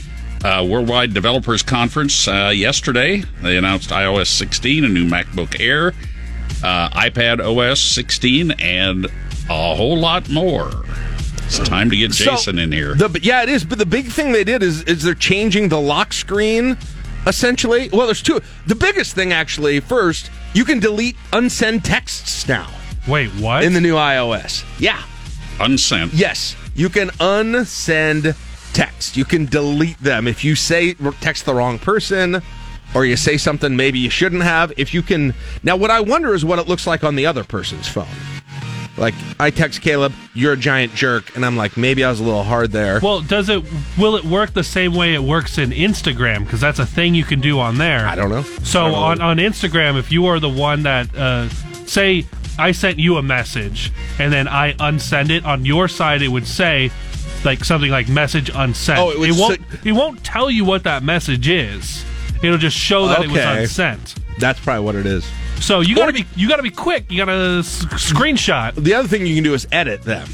uh, Worldwide Developers Conference uh, yesterday, they announced iOS 16, a new MacBook Air, uh, iPad OS 16, and a whole lot more. It's time to get So, Jason in here. The, yeah, it is. But the big thing they did is is they're changing the lock screen. Essentially, well, there's two. The biggest thing, actually, first, you can delete unsend texts now. Wait, what? In the new iOS. Yeah. Unsent. Yes. You can unsend text. You can delete them if you say text the wrong person or you say something maybe you shouldn't have. If you can Now what I wonder is what it looks like on the other person's phone. Like I text Caleb, "You're a giant jerk," and I'm like, maybe I was a little hard there. Well, does it? Will it work the same way it works in Instagram? Because that's a thing you can do on there. I don't know. So don't know. on on Instagram, if you are the one that uh, say I sent you a message and then I unsend it on your side, it would say like something like message unsent. Oh, it would won't. it won't tell you what that message is. It'll just show that it was Okay. unsent. That's probably what it is. So you gotta be you gotta be quick. You gotta s- screenshot. The other thing you can do is edit them.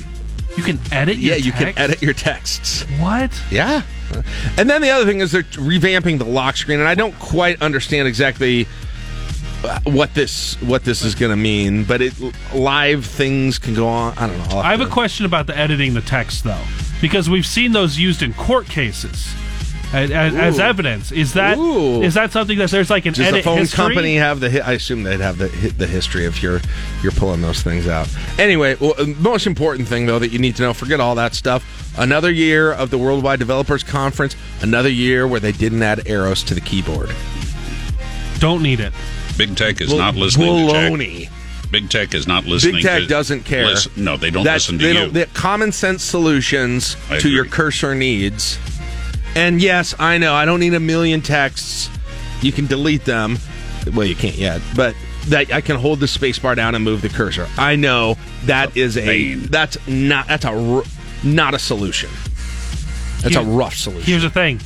You can edit. Yeah, you can edit your texts. What? Yeah. And then the other thing is they're revamping the lock screen, and I don't quite understand exactly what this what this is going to mean. But it live things can go on. I don't know. I have a question about the editing the text though, because we've seen those used in court cases as, as, evidence. Is that is Ooh. that something that there's like an Does edit the phone history? company have the? hi- I assume they'd have the the history if you're you're pulling those things out. Anyway, well, uh, most important thing though that you need to know. Forget all that stuff. Another year of the Worldwide Developers Conference. Another year where they didn't add arrows to the keyboard. Don't need it. Big Tech is Bull- not listening to. Jack. Big Tech is not listening. Big Tech to, doesn't care. Listen- no, they don't That's- listen to they you. Don't, they common sense solutions I to your cursor needs. And yes, I know I don't need a million texts. You can delete them. Well, you can't yet, but that I can hold the space bar down and move the cursor. I know that is a pain. that's not that's a r- not a solution. That's a rough solution. Here's the thing.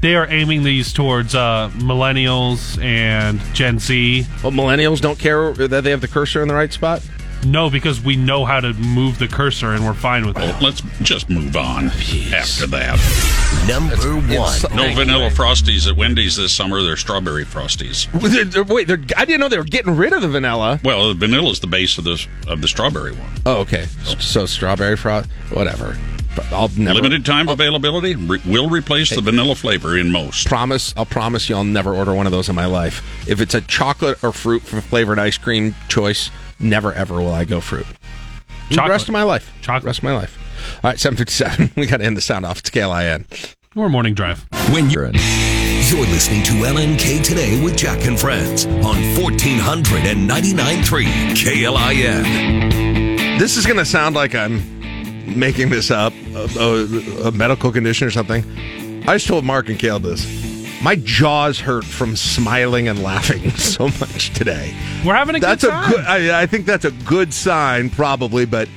They are aiming these towards uh, millennials and Gen Z. Well, millennials don't care that they have the cursor in the right spot. No, because we know how to move the cursor and we're fine with it. Let's just move on after that. Number one. No vanilla frosties at Wendy's this summer. They're strawberry frosties. They're- they're- Wait, they're, I didn't know they were getting rid of the vanilla. Well, the vanilla is the base of the of the strawberry one. Oh, okay. So strawberry frost, whatever. But I'll never Limited time availability re- will replace the vanilla flavor in most. promise. I'll promise you, I'll never order one of those in my life. If it's a chocolate or fruit flavored ice cream choice, never ever will I go fruit. The rest of my life. Chocolate. Rest of my life. All right, seven fifty seven. We got to end the sound off. It's KLIN. Or morning drive. When you're in. you're listening to LNK today with Jack and Friends on 1499.3 KLIN. This is going to sound like I'm making this up, a, a, a medical condition or something. I just told Mark and Kale this. My jaws hurt from smiling and laughing so much today. We're having a That's good a good. I, I think that's a good sign, probably. But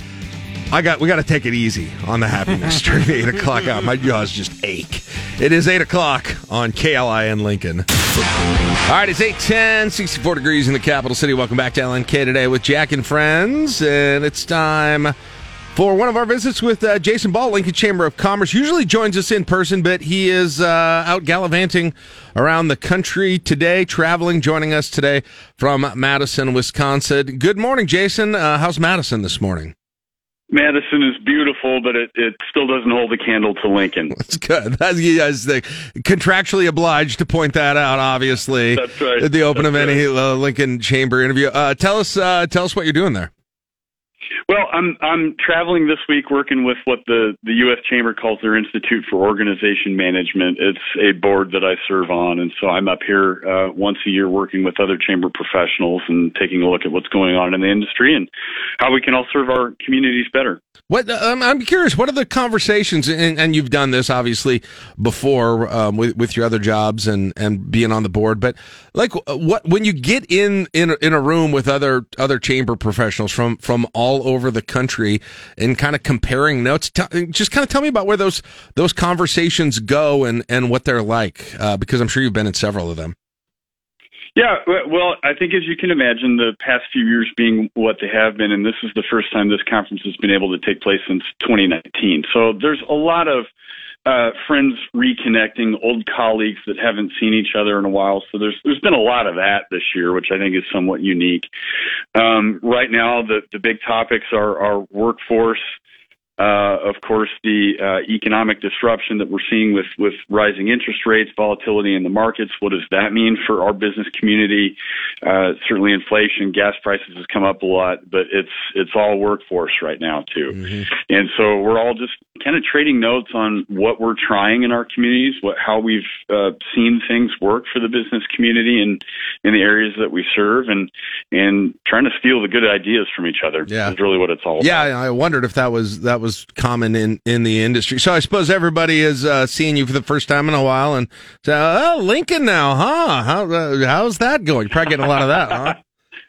I got we got to take it easy on the happiness during the eight o'clock hour. My jaws just ache. It is eight o'clock on KLIN in Lincoln. All right, it's 810, 64 degrees in the capital city. Welcome back to LNK today with Jack and Friends. And it's time for one of our visits with uh, Jason Ball, Lincoln Chamber of Commerce. Usually joins us in person, but he is uh, out gallivanting around the country today, traveling, joining us today from Madison, Wisconsin. Good morning, Jason. Uh, how's Madison this morning? Madison is beautiful, but it, it still doesn't hold a candle to Lincoln. That's good. That's, you guys the, contractually obliged to point that out. Obviously, That's right. At the open That's of any uh, Lincoln Chamber interview. Uh, tell us, uh, tell us what you're doing there. Well, I'm I'm traveling this week working with what the the U.S. Chamber calls their Institute for Organization Management. It's a board that I serve on, and so I'm up here uh, once a year working with other chamber professionals and taking a look at what's going on in the industry and how we can all serve our communities better. What um, I'm curious, what are the conversations? And, and you've done this obviously before um, with with your other jobs and and being on the board. But like, what when you get in in in a room with other other chamber professionals from from all over the country and kind of comparing notes, just kind of tell me about where those those conversations go and and what they're like, uh, because I'm sure you've been in several of them. Yeah, well, I think as you can imagine, the past few years being what they have been, and this is the first time this conference has been able to take place since 2019. So there's a lot of uh, friends reconnecting, old colleagues that haven't seen each other in a while. So there's there's been a lot of that this year, which I think is somewhat unique. Um, right now, the the big topics are our workforce. Uh, of course, the uh, economic disruption that we're seeing with, with rising interest rates, volatility in the markets. What does that mean for our business community? Uh, certainly, inflation, gas prices has come up a lot, but it's it's all workforce right now too. And so we're all just kind of trading notes on what we're trying in our communities, what how we've uh, seen things work for the business community and in the areas that we serve, and and trying to steal the good ideas from each other. Yeah. is really what it's all about. Yeah, I wondered if that was that was common in in the industry. So I suppose everybody is uh, seeing you for the first time in a while, and say, "Oh, Lincoln now, huh? How uh, how's that going?" You're probably getting a lot of that, huh?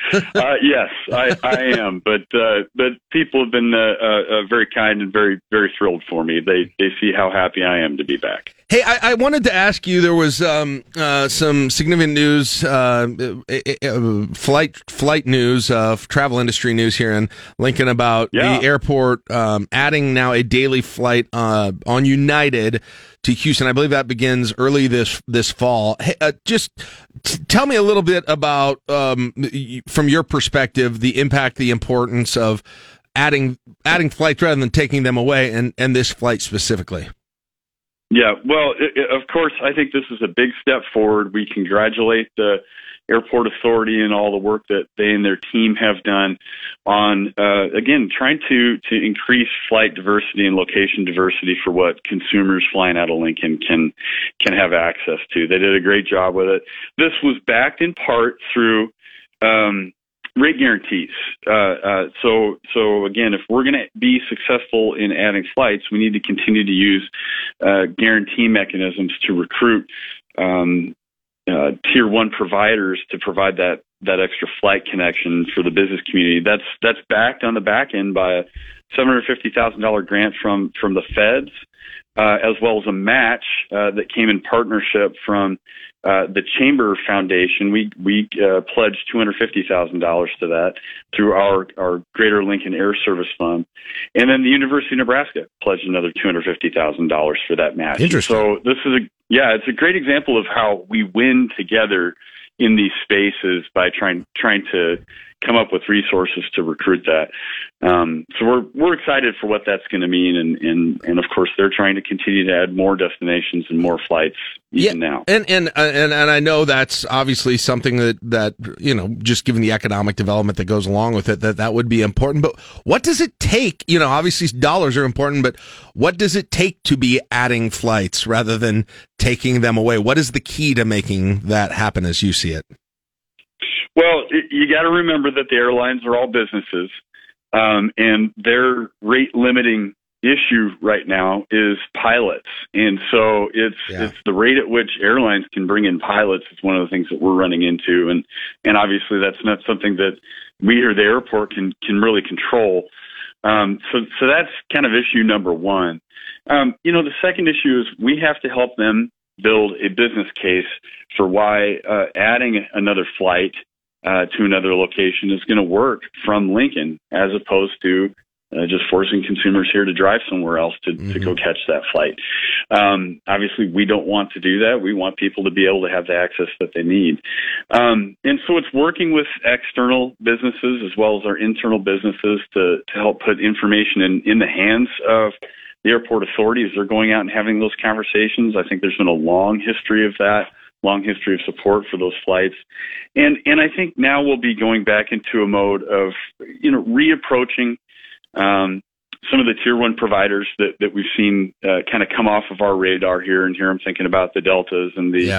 uh, yes, I, I am, but uh, but people have been uh, uh, uh, very kind and very very thrilled for me. They they see how happy I am to be back. Hey, I, I wanted to ask you. There was um, uh, some significant news, uh, uh, uh, flight flight news, uh, travel industry news here in Lincoln about Yeah. the airport um, adding now a daily flight uh, on United to Houston. I believe that begins early this this fall. Hey, uh, just t- tell me a little bit about, um, from your perspective, the impact, the importance of adding adding flights rather than taking them away, and and this flight specifically. Yeah, well, i i of course, I think this is a big step forward. We congratulate the airport authority and all the work that they and their team have done on uh, again trying to to increase flight diversity and location diversity for what consumers flying out of Lincoln can can have access to. They did a great job with it. This was backed in part through um, rate guarantees. Uh, uh, so, so again, if we're going to be successful in adding flights, we need to continue to use uh, guarantee mechanisms to recruit um, uh, tier one providers to provide that that extra flight connection for the business community. That's that's backed on the back end by a seven hundred fifty thousand dollar grant from from the feds, uh, as well as a match uh, that came in partnership from uh, the Chamber Foundation. We we uh, pledged two hundred fifty thousand dollars to that through our our Greater Lincoln Air Service Fund, and then the University of Nebraska pledged another two hundred fifty thousand dollars for that match. Interesting. So this is a yeah, it's a great example of how we win together in these spaces by trying trying to come up with resources to recruit that. Um, so we're we're excited for what that's going to mean, and, and and of course they're trying to continue to add more destinations and more flights even now. And and uh, and and I know that's obviously something that that you know, just given the economic development that goes along with it, that that would be important. But what does it take? You know, obviously dollars are important, but what does it take to be adding flights rather than taking them away? What is the key to making that happen, as you see it? Well, it, you got to remember that the airlines are all businesses, um, and their rate limiting issue right now is pilots, and so it's it's the rate at which airlines can bring in pilots is one of the things that we're running into, and and obviously that's not something that we or the airport can can really control. Um, so so that's kind of issue number one. Um, you know, the second issue is we have to help them build a business case for why uh, adding another flight uh, to another location is going to work from Lincoln as opposed to uh, just forcing consumers here to drive somewhere else to, to go catch that flight. Um, obviously, we don't want to do that. We want people to be able to have the access that they need. Um, and so it's working with external businesses as well as our internal businesses to, to help put information in, in the hands of the airport authorities. They're going out and having those conversations. I think there's been a long history of that long history of support for those flights. And and I think now we'll be going back into a mode of you know reapproaching um, some of the tier one providers that that we've seen uh, kind of come off of our radar here. And here I'm thinking about the Deltas and the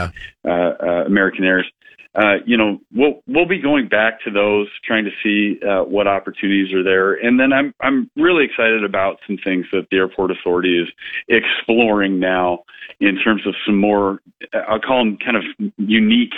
uh, uh, American Airs. Uh, you know, we'll we'll be going back to those, trying to see uh, what opportunities are there, and then I'm I'm really excited about some things that the airport authority is exploring now in terms of some more, I'll call them kind of unique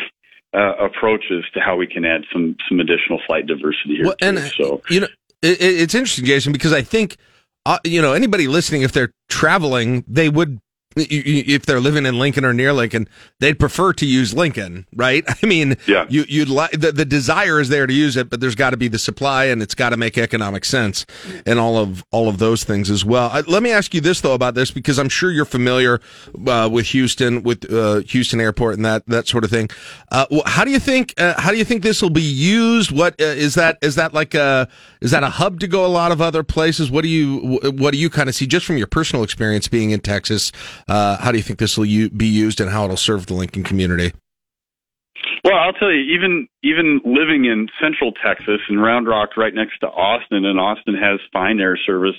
uh, approaches to how we can add some some additional flight diversity here. Well, and so you know, it, it- it's interesting, Jason, because I think uh, you know anybody listening, if they're traveling, they would if they're living in Lincoln or near Lincoln, they'd prefer to use Lincoln, right? I mean, yeah. you, you'd like the, the desire is there to use it, but there's got to be the supply and it's got to make economic sense and all of all of those things as well. Uh, let me ask you this though about this because I'm sure you're familiar uh, with Houston, with uh, Houston Airport and that that sort of thing. Uh, how do you think uh, how do you think this will be used? What uh, is that? Is that like a is that a hub to go a lot of other places? What do you what do you kind of see just from your personal experience being in Texas? Uh, how do you think this will u- be used and how it'll serve the Lincoln community? Well, I'll tell you, even even living in Central Texas and Round Rock, right next to Austin, and Austin has fine air service.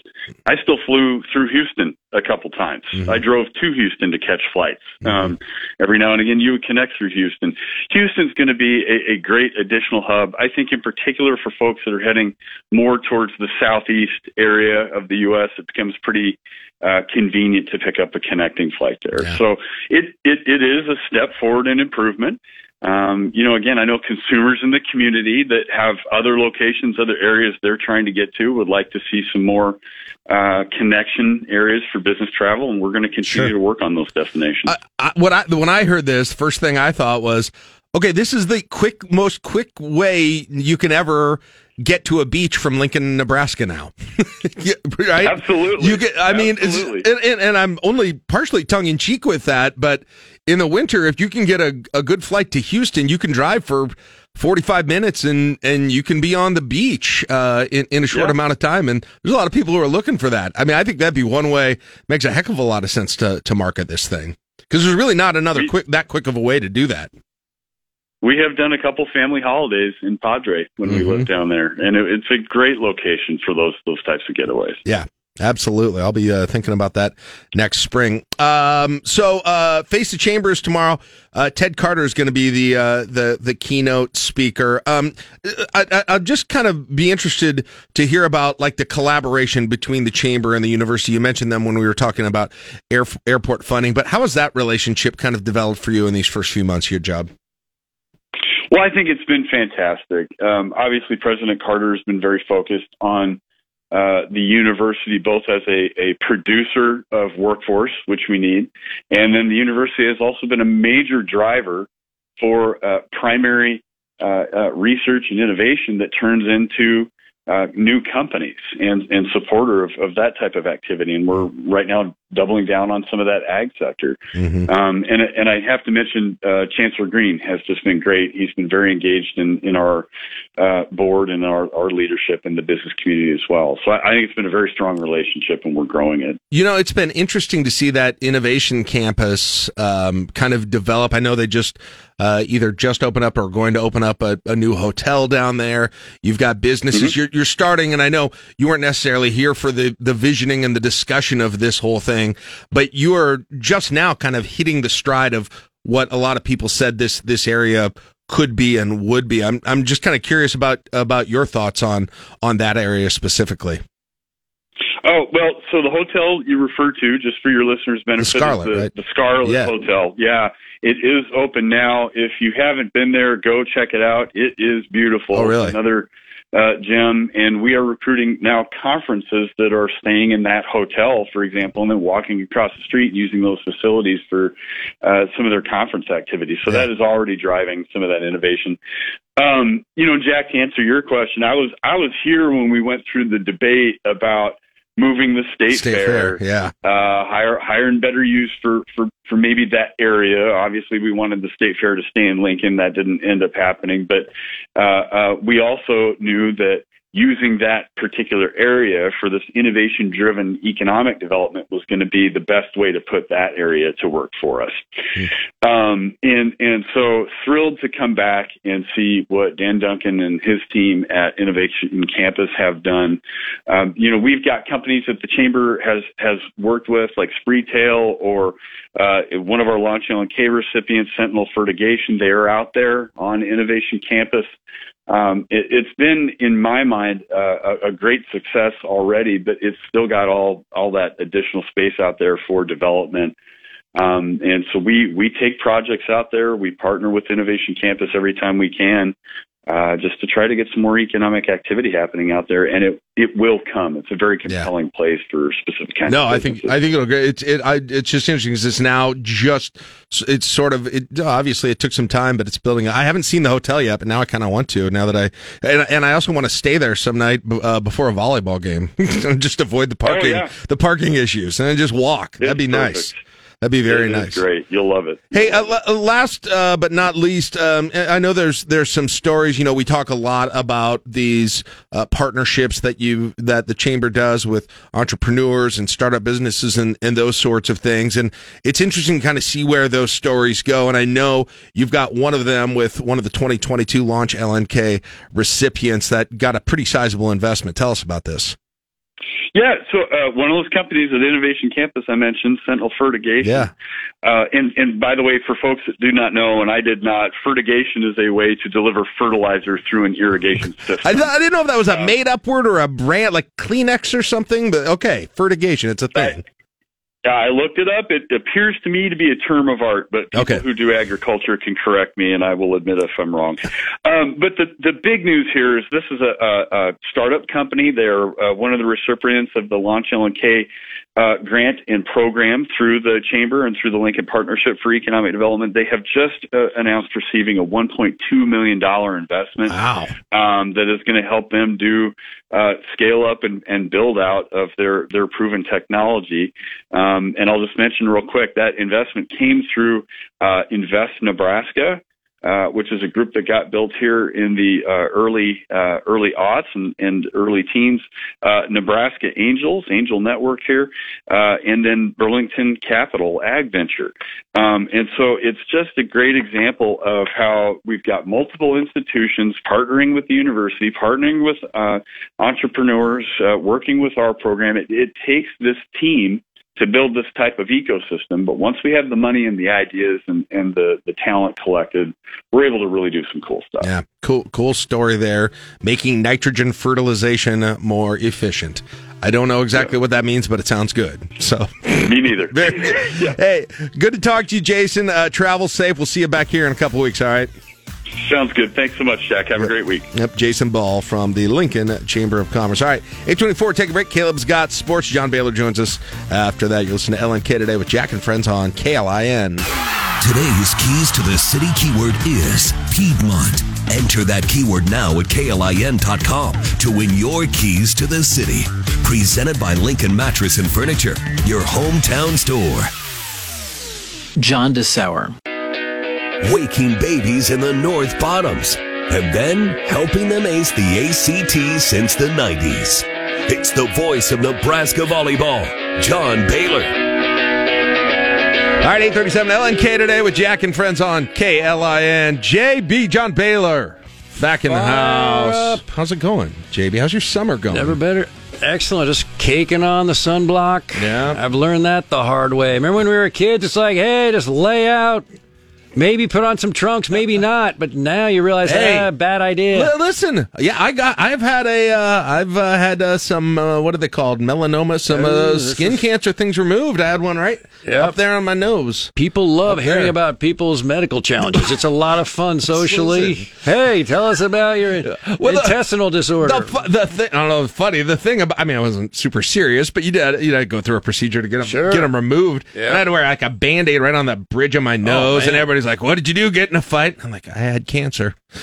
I still flew through Houston a couple times. Mm-hmm. I drove to Houston to catch flights. Mm-hmm. Um, every now and again, you would connect through Houston. Houston's going to be a, a great additional hub. I think, in particular, for folks that are heading more towards the southeast area of the U.S., it becomes pretty uh, convenient to pick up a connecting flight there. Yeah. So it, it it is a step forward in improvement. Um, you know, again, I know consumers in the community that have other locations, other areas they're trying to get to would like to see some more uh, connection areas for business travel, and we're going to continue sure. to work on those destinations. I, I, what I, when I heard this, first thing I thought was, okay, this is the quick, most quick way you can ever get to a beach from Lincoln, Nebraska now. right? Absolutely. You get, I mean, and, and, and, I'm only partially tongue in cheek with that, but in the winter, if you can get a, a good flight to Houston, you can drive for 45 minutes and, and you can be on the beach, uh, in, in a short yeah. amount of time. And there's a lot of people who are looking for that. I mean, I think that'd be one way, makes a heck of a lot of sense to, to market this thing. Cause there's really not another quick, that quick of a way to do that. We have done a couple family holidays in Padre when mm-hmm. we lived down there, and it, it's a great location for those those types of getaways. Yeah, Absolutely. I'll be uh, thinking about that next spring. Um, so, uh, Face the Chambers tomorrow. Uh, Ted Carter is going to be the, uh, the, the keynote speaker. Um, I, will just kind of be interested to hear about like the collaboration between the chamber and the university. You mentioned them when we were talking about air, airport funding, but how has that relationship kind of developed for you in these first few months of your job? Well, I think it's been fantastic. Um, obviously, President Carter has been very focused on uh, the university both as a, a producer of workforce, which we need, and then the university has also been a major driver for uh, primary uh, uh research and innovation that turns into uh, new companies and, and supporter of, of that type of activity. And we're right now doubling down on some of that ag sector. Mm-hmm. Um, and, and I have to mention, uh, Chancellor Green has just been great. He's been very engaged in, in our, uh, board and our, our leadership in the business community as well. So I, I think it's been a very strong relationship and we're growing it. You know, it's been interesting to see that innovation campus, um, kind of develop. I know they just, uh, either just open up or going to open up a, a new hotel down there. You've got businesses mm-hmm. you're, you're starting, and I know you weren't necessarily here for the, the visioning and the discussion of this whole thing but you are just now kind of hitting the stride of what a lot of people said this this area could be and would be. I'm I'm just kind of curious about about your thoughts on on that area specifically. Oh well, so the hotel you refer to, just for your listeners' benefit, the Scarlet, the, right? the Scarlet yeah. Hotel. Yeah, it is open now. If you haven't been there, go check it out. It is beautiful. Oh, really? Another uh, Jim, and we are recruiting now conferences that are staying in that hotel, for example, and then walking across the street using those facilities for uh, some of their conference activities. So that is already driving some of that innovation. Um, you know, Jack, to answer your question, I was I was here when we went through the debate about moving the state, state fair, fair, yeah, uh, higher, higher and better use for, for, for maybe that area. Obviously, we wanted the state fair to stay in Lincoln. That didn't end up happening, but uh, uh, we also knew that using that particular area for this innovation driven economic development was going to be the best way to put that area to work for us. Mm-hmm. Um, and, and so thrilled to come back and see what Dan Duncan and his team at Innovation Campus have done. Um, you know, we've got companies that the chamber has, has worked with like Spreetail or, uh, one of our launch LNK recipients, Sentinel Fertigation. They are out there on Innovation Campus um, it, has been, in my mind, uh, a, a, great success already, but it's still got all all that additional space out there for development. Um, and so we we take projects out there. We partner with Innovation Campus every time we can. Uh, just to try to get some more economic activity happening out there, and it it will come. It's a very compelling place for specific kinds. No, of I think. I think it'll go. It's it. I, it's just interesting because it's now just. It's sort of. It obviously it took some time, but it's building. I haven't seen the hotel yet, but now I kind of want to. Now that I and, and I also want to stay there some night uh, before a volleyball game, just avoid the parking yeah. the parking issues, and just walk. That'd be nice. That'd be very It nice. Great, you'll love it. Hey, uh, uh, last uh, but not least, um, I know there's there's some stories. You know, we talk a lot about these uh, partnerships that you that the chamber does with entrepreneurs and startup businesses and and those sorts of things. And it's interesting to kind of see where those stories go. And I know you've got one of them with one of the 2022 launch LNK recipients that got a pretty sizable investment. Tell us about this. Yeah, so uh, one of those companies at Innovation Campus I mentioned, Sentinel Fertigation. Yeah. Uh, and, and by the way, for folks that do not know, and I did not, fertigation is a way to deliver fertilizer through an irrigation system. I, I didn't know if that was a made up word or a brand like Kleenex or something, but okay, fertigation, it's a thing. Yeah, I looked it up. It appears to me to be a term of art, but people Okay. who do agriculture can correct me, and I will admit if I'm wrong. Um, but the the big news here is this is a, a, a startup company. They're uh, one of the recipients of the Launch LNK uh, grant and program through the chamber and through the Lincoln Partnership for Economic Development. They have just uh, announced receiving a 1.2 million dollar investment Wow. um, that is going to help them do uh, scale up and, and build out of their their proven technology. Um, and I'll just mention real quick that investment came through uh, Invest Nebraska. Uh, which is a group that got built here in the uh, early uh, early aughts and, and early teens. Uh, Nebraska Angels, Angel Network here, uh, and then Burlington Capital Ag Venture. Um, and so it's just a great example of how we've got multiple institutions partnering with the university, partnering with entrepreneurs, working with our program. It, it takes this team to build this type of ecosystem. But once we have the money and the ideas and, and the, the talent collected, we're able to really do some cool stuff. Yeah, cool, cool story there. Making nitrogen fertilization more efficient. I don't know exactly what that means, but it sounds good. So, me neither. Hey, good to talk to you, Jason. Uh, travel safe. We'll see you back here in a couple weeks. All right. Sounds good. Thanks so much, Jack. Have a great week. Yep, Jason Ball from the Lincoln Chamber of Commerce. All right, 824, take a break. Caleb's got sports. John Baylor joins us. After that, you listen to LNK today with Jack and Friends on KLIN. Today's keys to the city keyword is Piedmont. Enter that keyword now at KLIN.com to win your keys to the city. Presented by Lincoln Mattress and Furniture, your hometown store. John DeSauer. Waking babies in the North Bottoms and then helping them ace the ACT since the 90s. It's the voice of Nebraska volleyball, John Baylor. All right, 837 LNK today with Jack and Friends on KLIN. JB, John Baylor, back in the Fire house. How's it going, JB? How's your summer going? Never better. Excellent. Just caking on the sunblock. Yeah. I've learned that the hard way. Remember when we were kids? It's like, hey, just lay out. Maybe put on some trunks, maybe not. But now you realize, Hey. ah, bad idea. Li- Listen, yeah, I got, I've had a, uh, I've uh, had uh, some, uh, what are they called, melanoma, some uh, skin is- cancer things removed. I had one right up there on my nose. People love Up hearing there. about people's medical challenges. It's a lot of fun socially. hey, tell us about your Well, the- intestinal disorder. The, fu- the thing, I don't know, funny. The thing about, I mean, I wasn't super serious, but you did, you did go through a procedure to get them, Sure. get them removed. Yeah. And I had to wear like a band aid right on the bridge of my nose, and man. Everybody's like, "What did you do? Get in a fight?" I'm like, "I had cancer."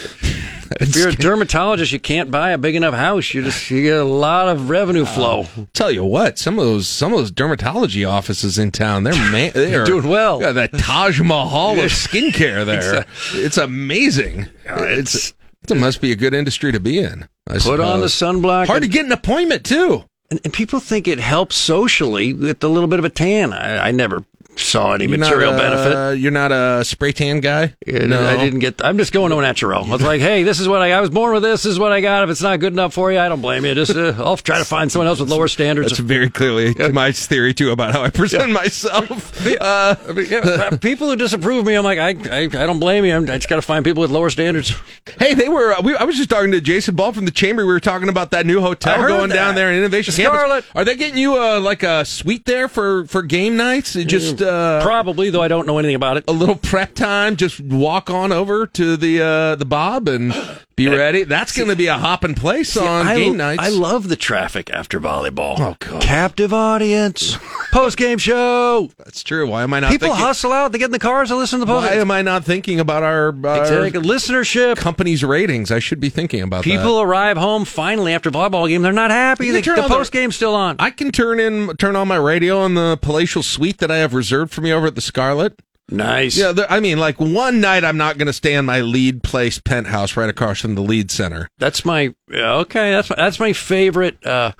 if you're a dermatologist, you can't buy a big enough house. You just you get a lot of revenue flow. Tell you what, some of those some of those dermatology offices in town, they're man, they are Doing well. Yeah, that Taj Mahal of skincare there. Exactly. It's amazing. It's it must be a good industry to be in. I Put on the sunblock. Hard to get an appointment too. And, and people think it helps socially with a little bit of a tan. I, I never saw any You're material a- benefit. You're not a spray tan guy. No. I didn't get. I'm just going to natural. I was like, hey, this is what I. I was born with this. This is what I got. If it's not good enough for you, I don't blame you. Just uh, I'll try to find someone else with lower standards. That's very clearly my theory too about how I present myself. Uh, I mean, yeah, people who disapprove of me, I'm like, I, I, I don't blame you. I'm, I just got to find people with lower standards. Hey, they were. We, I was just talking to Jason Ball from the chamber. We were talking about that new hotel going that. down there in Innovation Campus. Scarlet. Are they getting you uh, like a suite there for for game nights? Just uh, Probably, though I don't know anything about it. a little prep time. Just walk on over to the uh, the Bob and Be eh, ready. That's going to be a hopping place on I, game nights. I love the traffic after volleyball. Oh, God. Captive audience. Post game show. That's true. Why am I not People thinking? hustle out. They get in the cars and listen to the post. Why am I not thinking about our, our Exactly. listenership? company's ratings? I should be thinking about People that. arrive home finally after volleyball game. They're not happy. You The, can turn the on the- post game's still on. I can turn in, turn on my radio on the palatial suite that I have reserved for me over at the Scarlet. Nice. Yeah, I mean, like one night I'm not going to stay in my Lied Place penthouse right across from the Lied Center. That's my okay. That's my, that's my favorite uh,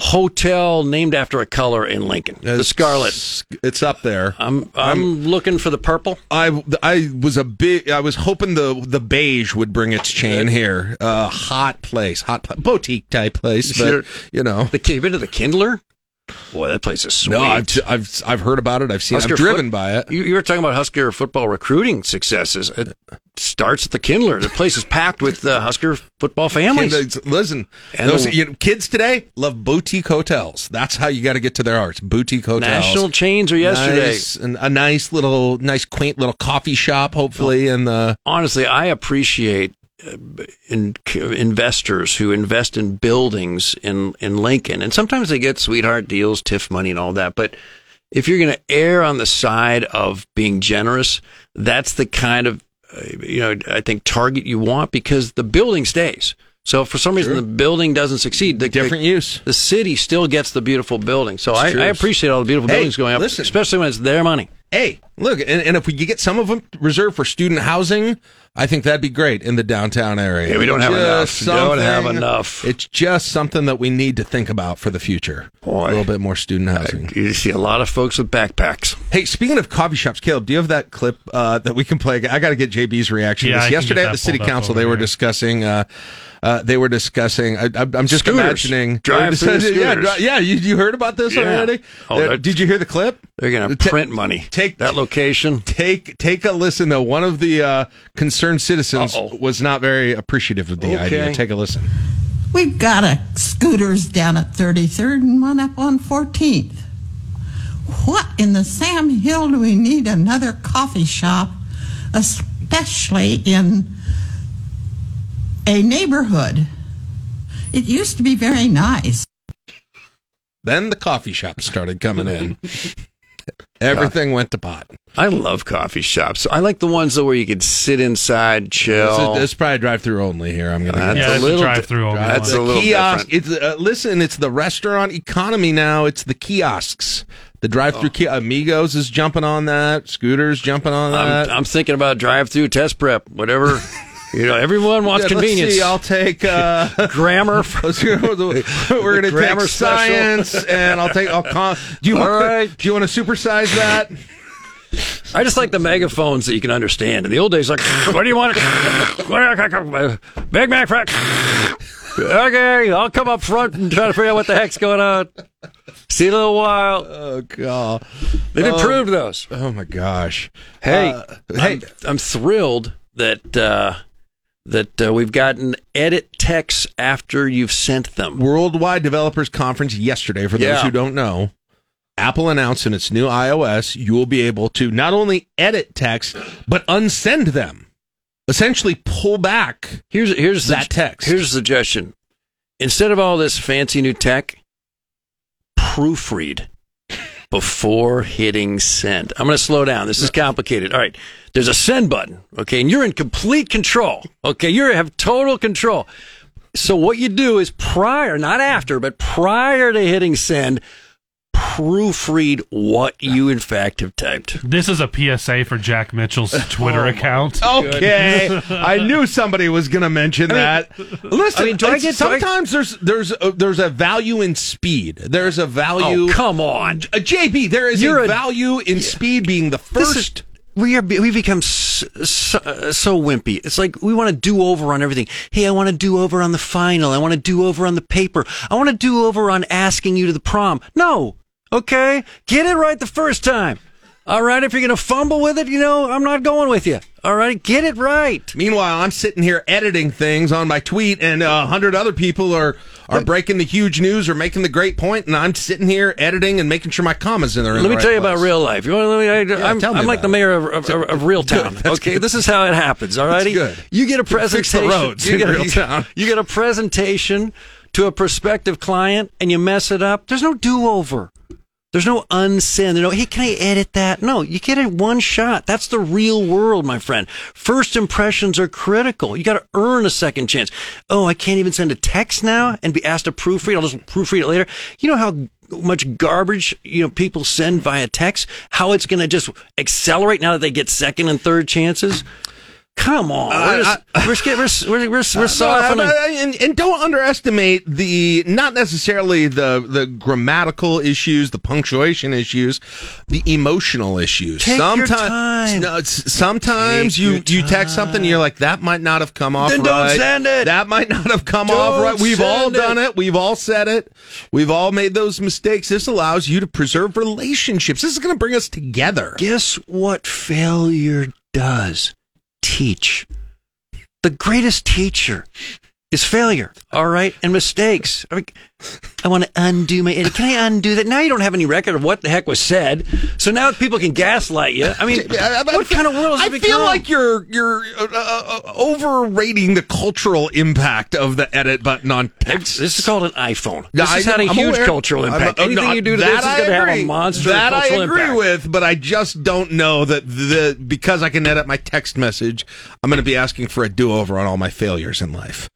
hotel named after a color in Lincoln. the Scarlet. It's up there. I'm I'm looking for the purple. I I was a big. I was hoping the the beige would bring its chain here. Uh, hot place, hot boutique type place, but Sure. you know. The been to the Kindler? Boy, that place is sweet. No, I've, I've I've heard about it. I've seen. Husker I've driven foot- by it. You, you were talking about Husker football recruiting successes. It starts at the Kindler. The place is packed with uh, Husker football families. Kids, listen, And those, the- you know, kids today love boutique hotels. That's how you got to get to their hearts. Boutique hotels. National chains are yesterday. Nice, and a nice little, nice quaint little coffee shop. Hopefully, and the honestly, I appreciate in, investors who invest in buildings in in Lincoln, and sometimes they get sweetheart deals, TIF money, and all that. But if you're going to err on the side of being generous, that's the kind of uh, you know I think target you want because the building stays. So if for some reason Sure. the building doesn't succeed, the, different the, use. the city still gets the beautiful building. So I. I appreciate all the beautiful Hey, buildings going up, listen. especially when it's their money. Hey, look, and, and if we could get some of them reserved for student housing, I think that'd be great in the downtown area. Yeah, we don't have Just enough. We don't have enough. It's just something that we need to think about for the future. Boy. a little bit more student housing. You see a lot of folks with backpacks. Hey, speaking of coffee shops, Caleb, do you have that clip uh, that we can play? I got to get JB's reaction. Yeah, to I this. can Yesterday at the city council, over they were here. discussing. Uh, uh, they were discussing. I, I, I'm just Scooters. imagining. Drive-through yeah, dri- yeah. You, you heard about this Yeah. already? Oh, did you hear the clip? They're going to Ta- print money. Take that location. Take take a listen though. One of the uh, concerned citizens Uh-oh. was not very appreciative of the idea. Take a listen. We've got a scooters down at 33rd and one up on 14th. What in the Sam Hill do we need another coffee shop, especially in a neighborhood? It used to be very nice. Then the coffee shops started coming in. Everything went to pot. I love coffee shops. I like the ones though where you could sit inside, chill. It's, it's probably drive through only here. I'm gonna. That's Yeah, a it's a little drive-through di- only That's the a little kiosk. different. It's uh, listen. It's the restaurant economy now. It's the kiosks. The drive-through ki- Amigos is jumping on that. Scooters jumping on that. I'm, I'm thinking about drive-through test prep, whatever. you know, everyone wants Yeah, let's convenience. see, I'll take uh, Grammar. let's go with the- We're gonna Grammar take special. science, and I'll take. I'll con- do you All want? right. Do you want to supersize that? I just like the megaphones that you can understand. In the old days, like, what do you want? Big Mac Frack. Okay, I'll come up front and try to figure out what the heck's going on. See you in a little while. Oh god, They've Oh. improved those. Oh my gosh. Hey, Uh, hey, I'm, I'm thrilled that uh, that uh, we've gotten edit texts after you've sent them. Worldwide Developers Conference yesterday. For those Yeah. who don't know, Apple announced in its new iOS, you will be able to not only edit text but unsend them. Essentially, pull back. Here's here's that the, text. Here's a suggestion: instead of all this fancy new tech, proofread before hitting send. I'm going to slow down. This is complicated. All right, there's a send button. Okay, and you're in complete control. Okay, you have total control. So what you do is prior, not after, but prior to hitting send, proofread what you in fact have typed. This is a PSA for Jack Mitchell's Twitter account. Okay, I knew somebody was going to mention that. Listen, I mean, do I it's- get- do I- sometimes there's there's a, there's a value in speed. There's a value. Oh, come on. Uh, JB, there is You're a, a- value in speed being the This is- first. we are we become so, so, uh, so wimpy. It's like we want to do over on everything. Hey, I want to do over on the final. I want to do over on the paper. I want to do over on asking you to the prom. No, okay, get it right the first time. All right, if you're going to fumble with it, you know, I'm not going with you. All right, get it right. Meanwhile, I'm sitting here editing things on my tweet, and uh, a hundred other people are are breaking the huge news or making the great point, and I'm sitting here editing and making sure my commas in there. Let me tell you about real life. You want to let me, I, I'm, tell me I'm like the mayor of, of, of, real town. Okay, good. this is how it happens. All righty. You get a the presentation. roads you, get a, real town. you get a presentation to a prospective client, and you mess it up. There's no do over. There's no unsend. No, hey, can I edit that? No, you get it one shot. That's the real world, my friend. First impressions are critical. You got to earn a second chance. Oh, I can't even send a text now and be asked to proofread. I'll just proofread it later. You know how much garbage you know people send via text? How it's going to just accelerate now that they get second and third chances? Come on, we're, just, we're, we're, we're, we're, we're softening. no, and, and don't underestimate the not necessarily the the grammatical issues, the punctuation issues, the emotional issues. Take your sometimes, time. No, sometimes Take you your you text something, you're like that might not have come off Then right. don't send it. That might not have come Don't off right. We've all send it. done it. We've all said it. We've all made those mistakes. This allows you to preserve relationships. This is going to bring us together. Guess what failure does? Teach. The greatest teacher is failure, all right, and mistakes. I, mean, I want to undo my. edit. Can I undo that? Now you don't have any record of what the heck was said, so now people can gaslight you. I mean, what kind of world has I it feel like you're you're uh, uh, uh, overrating the cultural impact of the edit button on text. This is called an iPhone. This has I had a I'm huge aware. cultural I'm- impact. uh, Anything you do to this is going to have a monster That I agree impact. with, but I just don't know that the because I can edit my text message, I'm going to be asking for a do over on all my failures in life.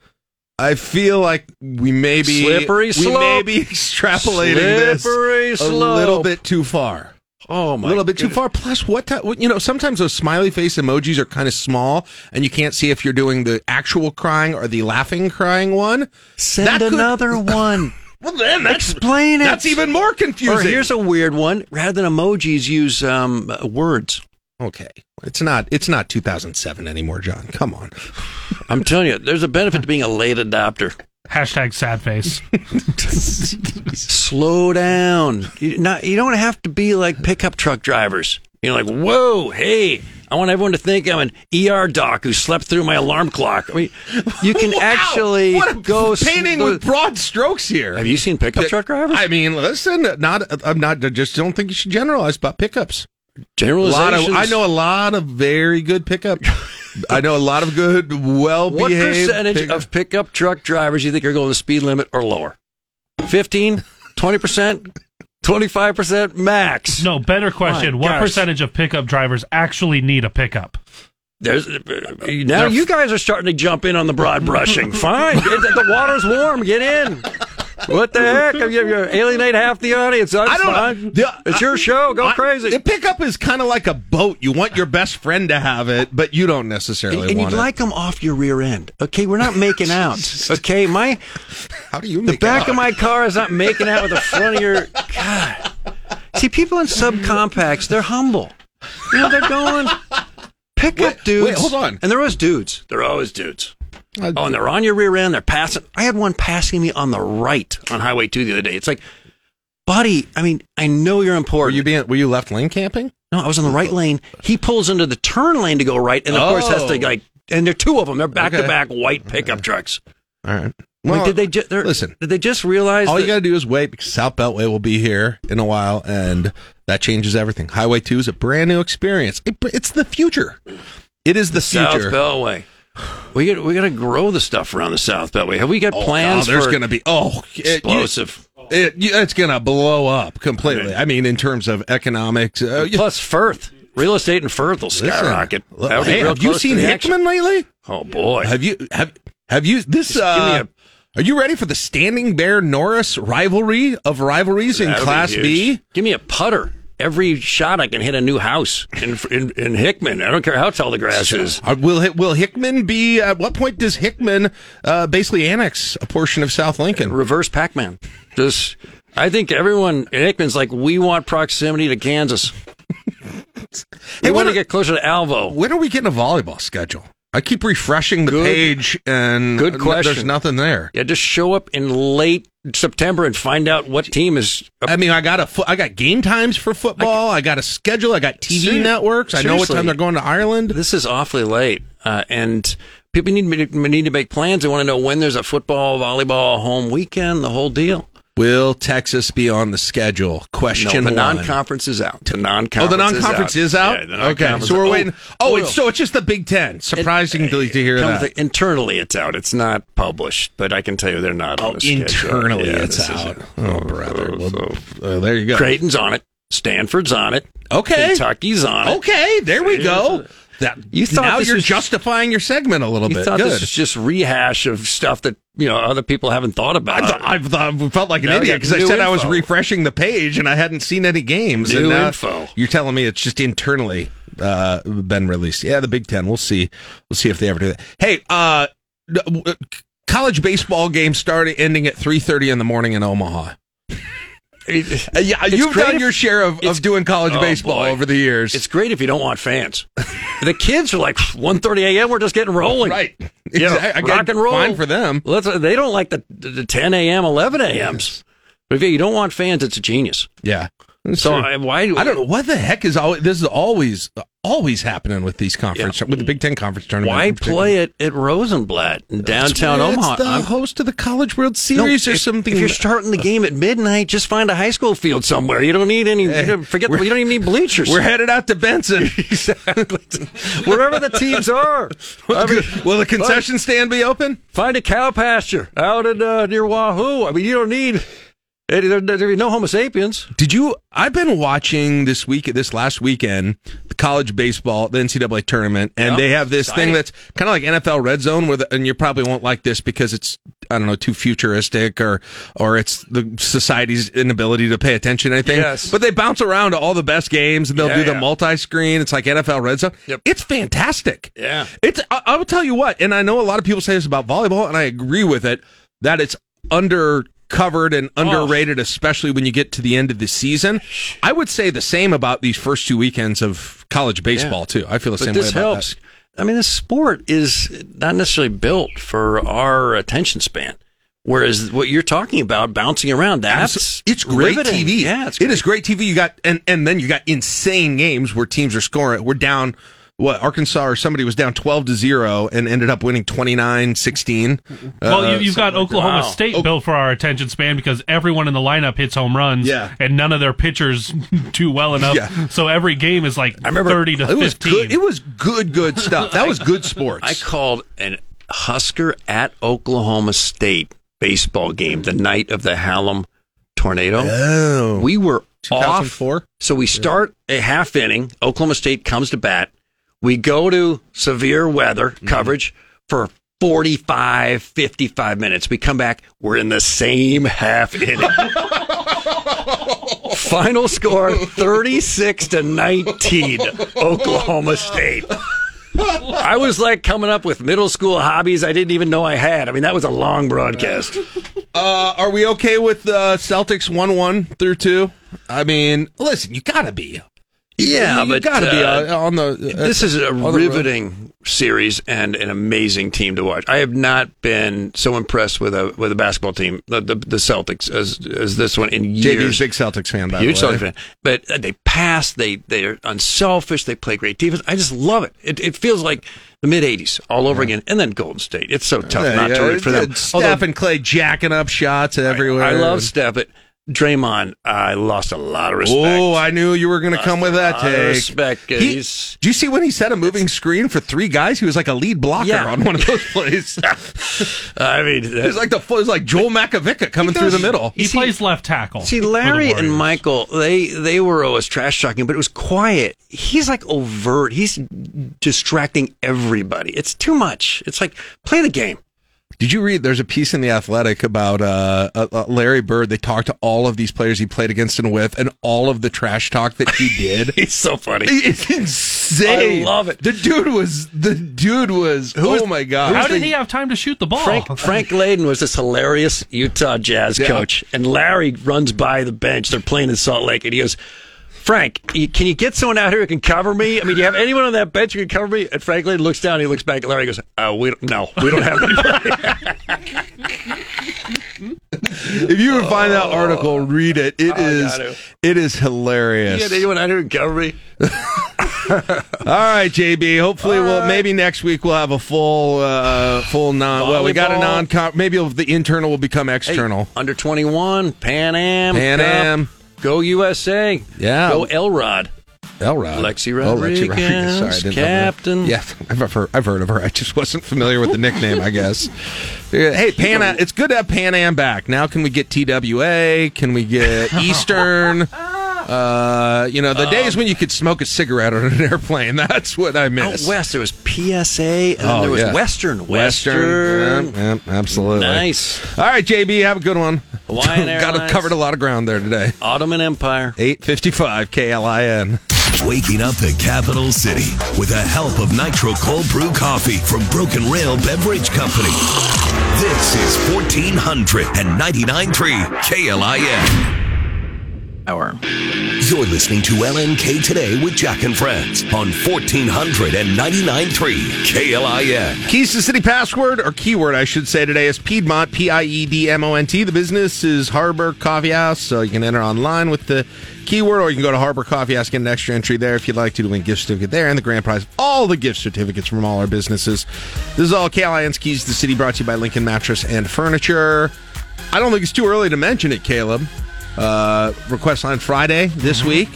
I feel like we may be Slippery we slope. may be extrapolating this Slippery a little bit too far. Oh my! a little bit too far. Plus, what ti- what- you know? Sometimes those smiley face emojis are kind of small, and you can't see if you're doing the actual crying or the laughing crying one. Send That could- another one. Well, then that's Explain it. That's even more confusing. Or here's a weird one. Rather than emojis, use um, uh, words. Okay, it's not it's not 2007 anymore, John. Come on. I'm telling you, there's a benefit to being a late adopter. Hashtag sad face. Slow down. You, not, you don't have to be like pickup truck drivers. You're like, whoa, hey, I want everyone to think I'm an ER doc who slept through my alarm clock. I mean, you can Wow, actually what a go painting sl- with broad strokes here. Have you seen pickup truck drivers? I mean, listen, not I'm not I just don't think you should generalize about pickups. A lot of, Generalizations. I know a lot of very good pickup. I know a lot of good, well What behaved. percentage of pickup truck drivers you think are going the speed limit or lower? 15, 20%, 25% max. No, better question. My what gosh. percentage of pickup drivers actually need a pickup? There's now you guys are starting to jump in on the broad brushing. Fine, the water's warm. Get in. What the heck? You, you alienate half the audience. That's I don't fine. The- it's your show. Go I- crazy. The pickup is kind of like a boat. You want your best friend to have it, but you don't necessarily and and want you'd it. like them off your rear end. Okay, we're not making out. Okay, my How do you the back out? of my car is not making out with the front of your. God, see, people in subcompacts, they're humble. You know, they're going pickup Wait, dudes. wait, hold on. And they're always dudes. They're always dudes. Uh, Oh, and they're on your rear end. They're passing. I had one passing me on the right on Highway 2 the other day. It's like, buddy, I mean, I know you're Were important. you being? Were you left lane camping? no, I was in the right lane. He pulls into the turn lane to go right, and of course has to Oh. like. And there are two of them. They're back to back white pickup trucks. All right. Like, did they just listen? Did they just realize? All that, you got to do is wait because South Beltway will be here in a while, and that changes everything. Highway Two is a brand new experience. It, it's the future. It is the South future. Beltway. We got we got to grow the stuff around the South Beltway. Have we got Oh, plans? oh, there's going to be oh it- explosive. It, you- it's going to blow up completely. I mean, in terms of economics. Uh, Plus Firth, real estate in Firth will skyrocket. look, That would be hey, have you seen the action. Hickman lately? Oh boy, Have you have have you this? Just give me Uh, a- are you ready for the Standing Bear Norris rivalry of rivalries in Class. B? Give me a putter. Every shot I can hit a new house in, in in Hickman. I don't care how tall the grass is. Uh, will will Hickman be? At what point does Hickman uh, basically annex a portion of South Lincoln? Reverse Pac-Man. Just, I think everyone in Hickman's like, we want proximity to Kansas. We Hey, want to get closer to Alvo. When are we getting a volleyball schedule? I keep refreshing the Good- page, and Good question. There's nothing there. Yeah, just show up in late September and find out what team is. I mean, I got a fo- I got game times for football. I, got a schedule. I got TV Ser- networks. I know what time they're going to Ireland. This is awfully late, uh, and people need need to make plans. They want to know when there's a football, volleyball home weekend, the whole deal. Will Texas be on the schedule? Question no, the one. non-conference is out. The Oh, non-conference. Oh, the non-conference is out. Yeah, okay, so we're is- waiting. Oh, oh, it's so it's just the Big Ten. Surprisingly to hear that. the- internally, it's out. It's not published, but I can tell you they're not on Oh, the schedule. internally Yeah, it's out. it. Oh, brother. Well, uh, there you go. Creighton's on it. Stanford's on it. Okay. Kentucky's on it. Okay, there we go. That You thought now you're was- justifying your segment a little You bit. thought Good. this was just rehash of stuff that you know other people haven't thought about. I thought, I thought, I felt like an Now idiot because I said I was refreshing the page and I hadn't seen any games. New and info. You're telling me it's just internally uh, been released. Yeah, the Big Ten. We'll see. We'll see if they ever do that. Hey, uh, uh, college baseball game started ending at 3:30 in the morning in Omaha. Uh, yeah, you've done if- your share of, of doing college Oh, baseball boy. over the years. It's great if you don't want fans. the kids are like 1.30 a.m. We're just getting rolling. Right. Yeah, Exact- I rock and roll. fine for them. Let's, they don't like the, the 10 a.m., 11 a.m.s. But if you don't want fans, it's a genius. Yeah. So True. I, why? I don't know what the heck is always. This is always always happening with these conference with the Big Ten conference tournament. Why play it at Rosenblatt in downtown It's Omaha? the I'm- host of the College World No, Series or if- something. If you're starting the game at midnight, just find a high school field somewhere. You don't need any. you don't- forget. You don't even need bleachers. We're headed out to Benson. exactly wherever the teams are. I mean, Will the concession stand be open? find a cow pasture out in uh, near Wahoo. I mean, you don't need. Eh, There, there, there, no Homo sapiens. Did you? I've been watching this week, this last weekend, the college baseball, the NCAA tournament, and Yeah. they have this thing that's kind of like NFL Red Zone, where the, and you probably won't like this because it's I don't know too futuristic or or it's the society's inability to pay attention to anything. Yes. But they bounce around to all the best games, and they'll Yeah, do the yeah. multi-screen. It's like NFL Red Zone. Yep. It's fantastic. Yeah. It's. I, I will tell you what, and I know a lot of people say this about volleyball, and I agree with it that it's under covered and underrated, especially when you get to the end of the season. I would say the same about these first two weekends of college baseball Yeah. too. I feel the But same way about helps. I mean, this sport is not necessarily built for our attention span. Whereas what you're talking about, bouncing around, that's It's great riveting. TV. Yeah, it's it is great TV. You got and and then you got insane games where teams are scoring. We're down. What Arkansas or somebody was down twelve to zero and ended up winning 29-16. Well, Uh, you, you've got so- Oklahoma Wow. State Oh, built for our attention span because everyone in the lineup hits home runs, Yeah. and none of their pitchers do well enough. Yeah. So every game is like I remember- thirty to it was fifteen. good. It was good, good stuff. That was good sports. I called an Husker at Oklahoma State baseball game the night of the Hallam tornado. Oh. We were off. 2004? So we start a half inning. Oklahoma State comes to bat. We go to severe weather Mm-hmm. coverage for 45, 55 minutes. We come back. We're in the same half inning. Final score 36 to 19, Oklahoma State. I was like coming up with middle school hobbies I didn't even know I had. I mean, that was a long broadcast. Uh, are we okay with uh, Celtics one one through two? I mean, listen, you gotta be. Yeah, you but gotta be uh, uh, on the. Uh, this is a on the road. riveting series and an amazing team to watch. I have not been so impressed with a with a basketball team, the the, the Celtics, as as this one in years. big Celtics fan, by Huge the way. Celtics fan, but uh, they pass. They they are unselfish. They play great defense. I just love it. It, it feels like the mid '80s all over again. And then Golden State. It's so tough Yeah, not yeah, to root for them. yeah, Steph and Clay jacking up shots everywhere. I love Steph, but Draymond, I lost a lot of respect. Oh, I knew you were going to come with that lot take. respect. He- He's- do you see when he set a moving screen for three guys? He was like a lead blocker Yeah. on one of those plays. I mean, it was like the it was like Joel Makovicka coming through the middle. he plays left tackle. See, Larry and Michael, they they were always trash talking, but it was quiet. He's like overt. He's distracting everybody. It's too much. It's like play the game. Did you read? There's a piece in the Athletic about uh, uh, uh, Larry Bird. They talked to all of these players he played against and with, and all of the trash talk that he did. He's so funny. It's insane. I love it. The dude was the dude was. Who oh is- my god! How did he have time to shoot the ball? Frank Frank Layden was this hilarious Utah Jazz Yeah. coach, and Larry runs by the bench. They're playing in Salt Lake, and he goes, Frank, can you get someone out here who can cover me? I mean, do you have anyone on that bench who can cover me? And Franklin looks down, he looks back at Larry, and goes, "Oh, we don't, no, we don't have anybody." If you would find that article, read it. It oh, is, it is hilarious. you got anyone out here who can cover me? All right, JB. Hopefully, we'll maybe next week we'll have a full uh, full non. Well, we got a non. Maybe the internal will become external. Under 21, Pan Am. Pan Cup. Am. Go USA. Yeah. Go Elrod. Elrod. Lexi Oh, Lexi Rodriguez, Sorry, I didn't know. Captain. Yeah, I've heard, I've heard of her. I just wasn't familiar with the nickname. I guess. Hey, Pan. Am- It's good to have Pan Am back. Now, can we get TWA? Can we get Eastern? Uh, you know, the days when you could smoke a cigarette on an airplane. That's what I Out west, there was PSA, and then Oh, there was yeah. Western. Western. Western. Yeah, yeah, absolutely. Nice. All right, JB, have a good one. Hawaiian Got covered a lot of ground there today. Ottoman Empire. 855 KLIN. Waking up the capital city with the help of Nitro Cold Brew Coffee from Broken Rail Beverage Company. This is 1499.3 KLIN. Hour. You're listening to LNK Today with Jack and Friends on 1499.3 KLIN. Keys to City password, or keyword, I should say, today is Piedmont, P I E D M O N T. The business is Harbor Coffee House, so you can enter online with the keyword, or you can go to Harbor Coffee House, get an extra entry there if you'd like to, to win a gift certificate there, and the grand prize, all the gift certificates from all our businesses. This is all KLIN's Keys to the City brought to you by Lincoln Mattress and Furniture. I don't think it's too early to mention it, Caleb. Uh, request line Friday this week.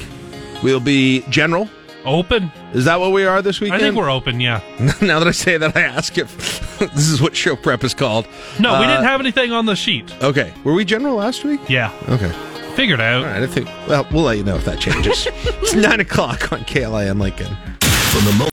We'll be general. Open. Is that what we are this weekend? I think we're open. Yeah. now that I say that, I ask if this is what show prep is called. No, we Uh, didn't have anything on the sheet. Okay, were we general last week? Yeah. Okay, Figured out. all right. I think. Well, we'll let you know if that changes. it's nine o'clock on KLIN Lincoln. From the Mo-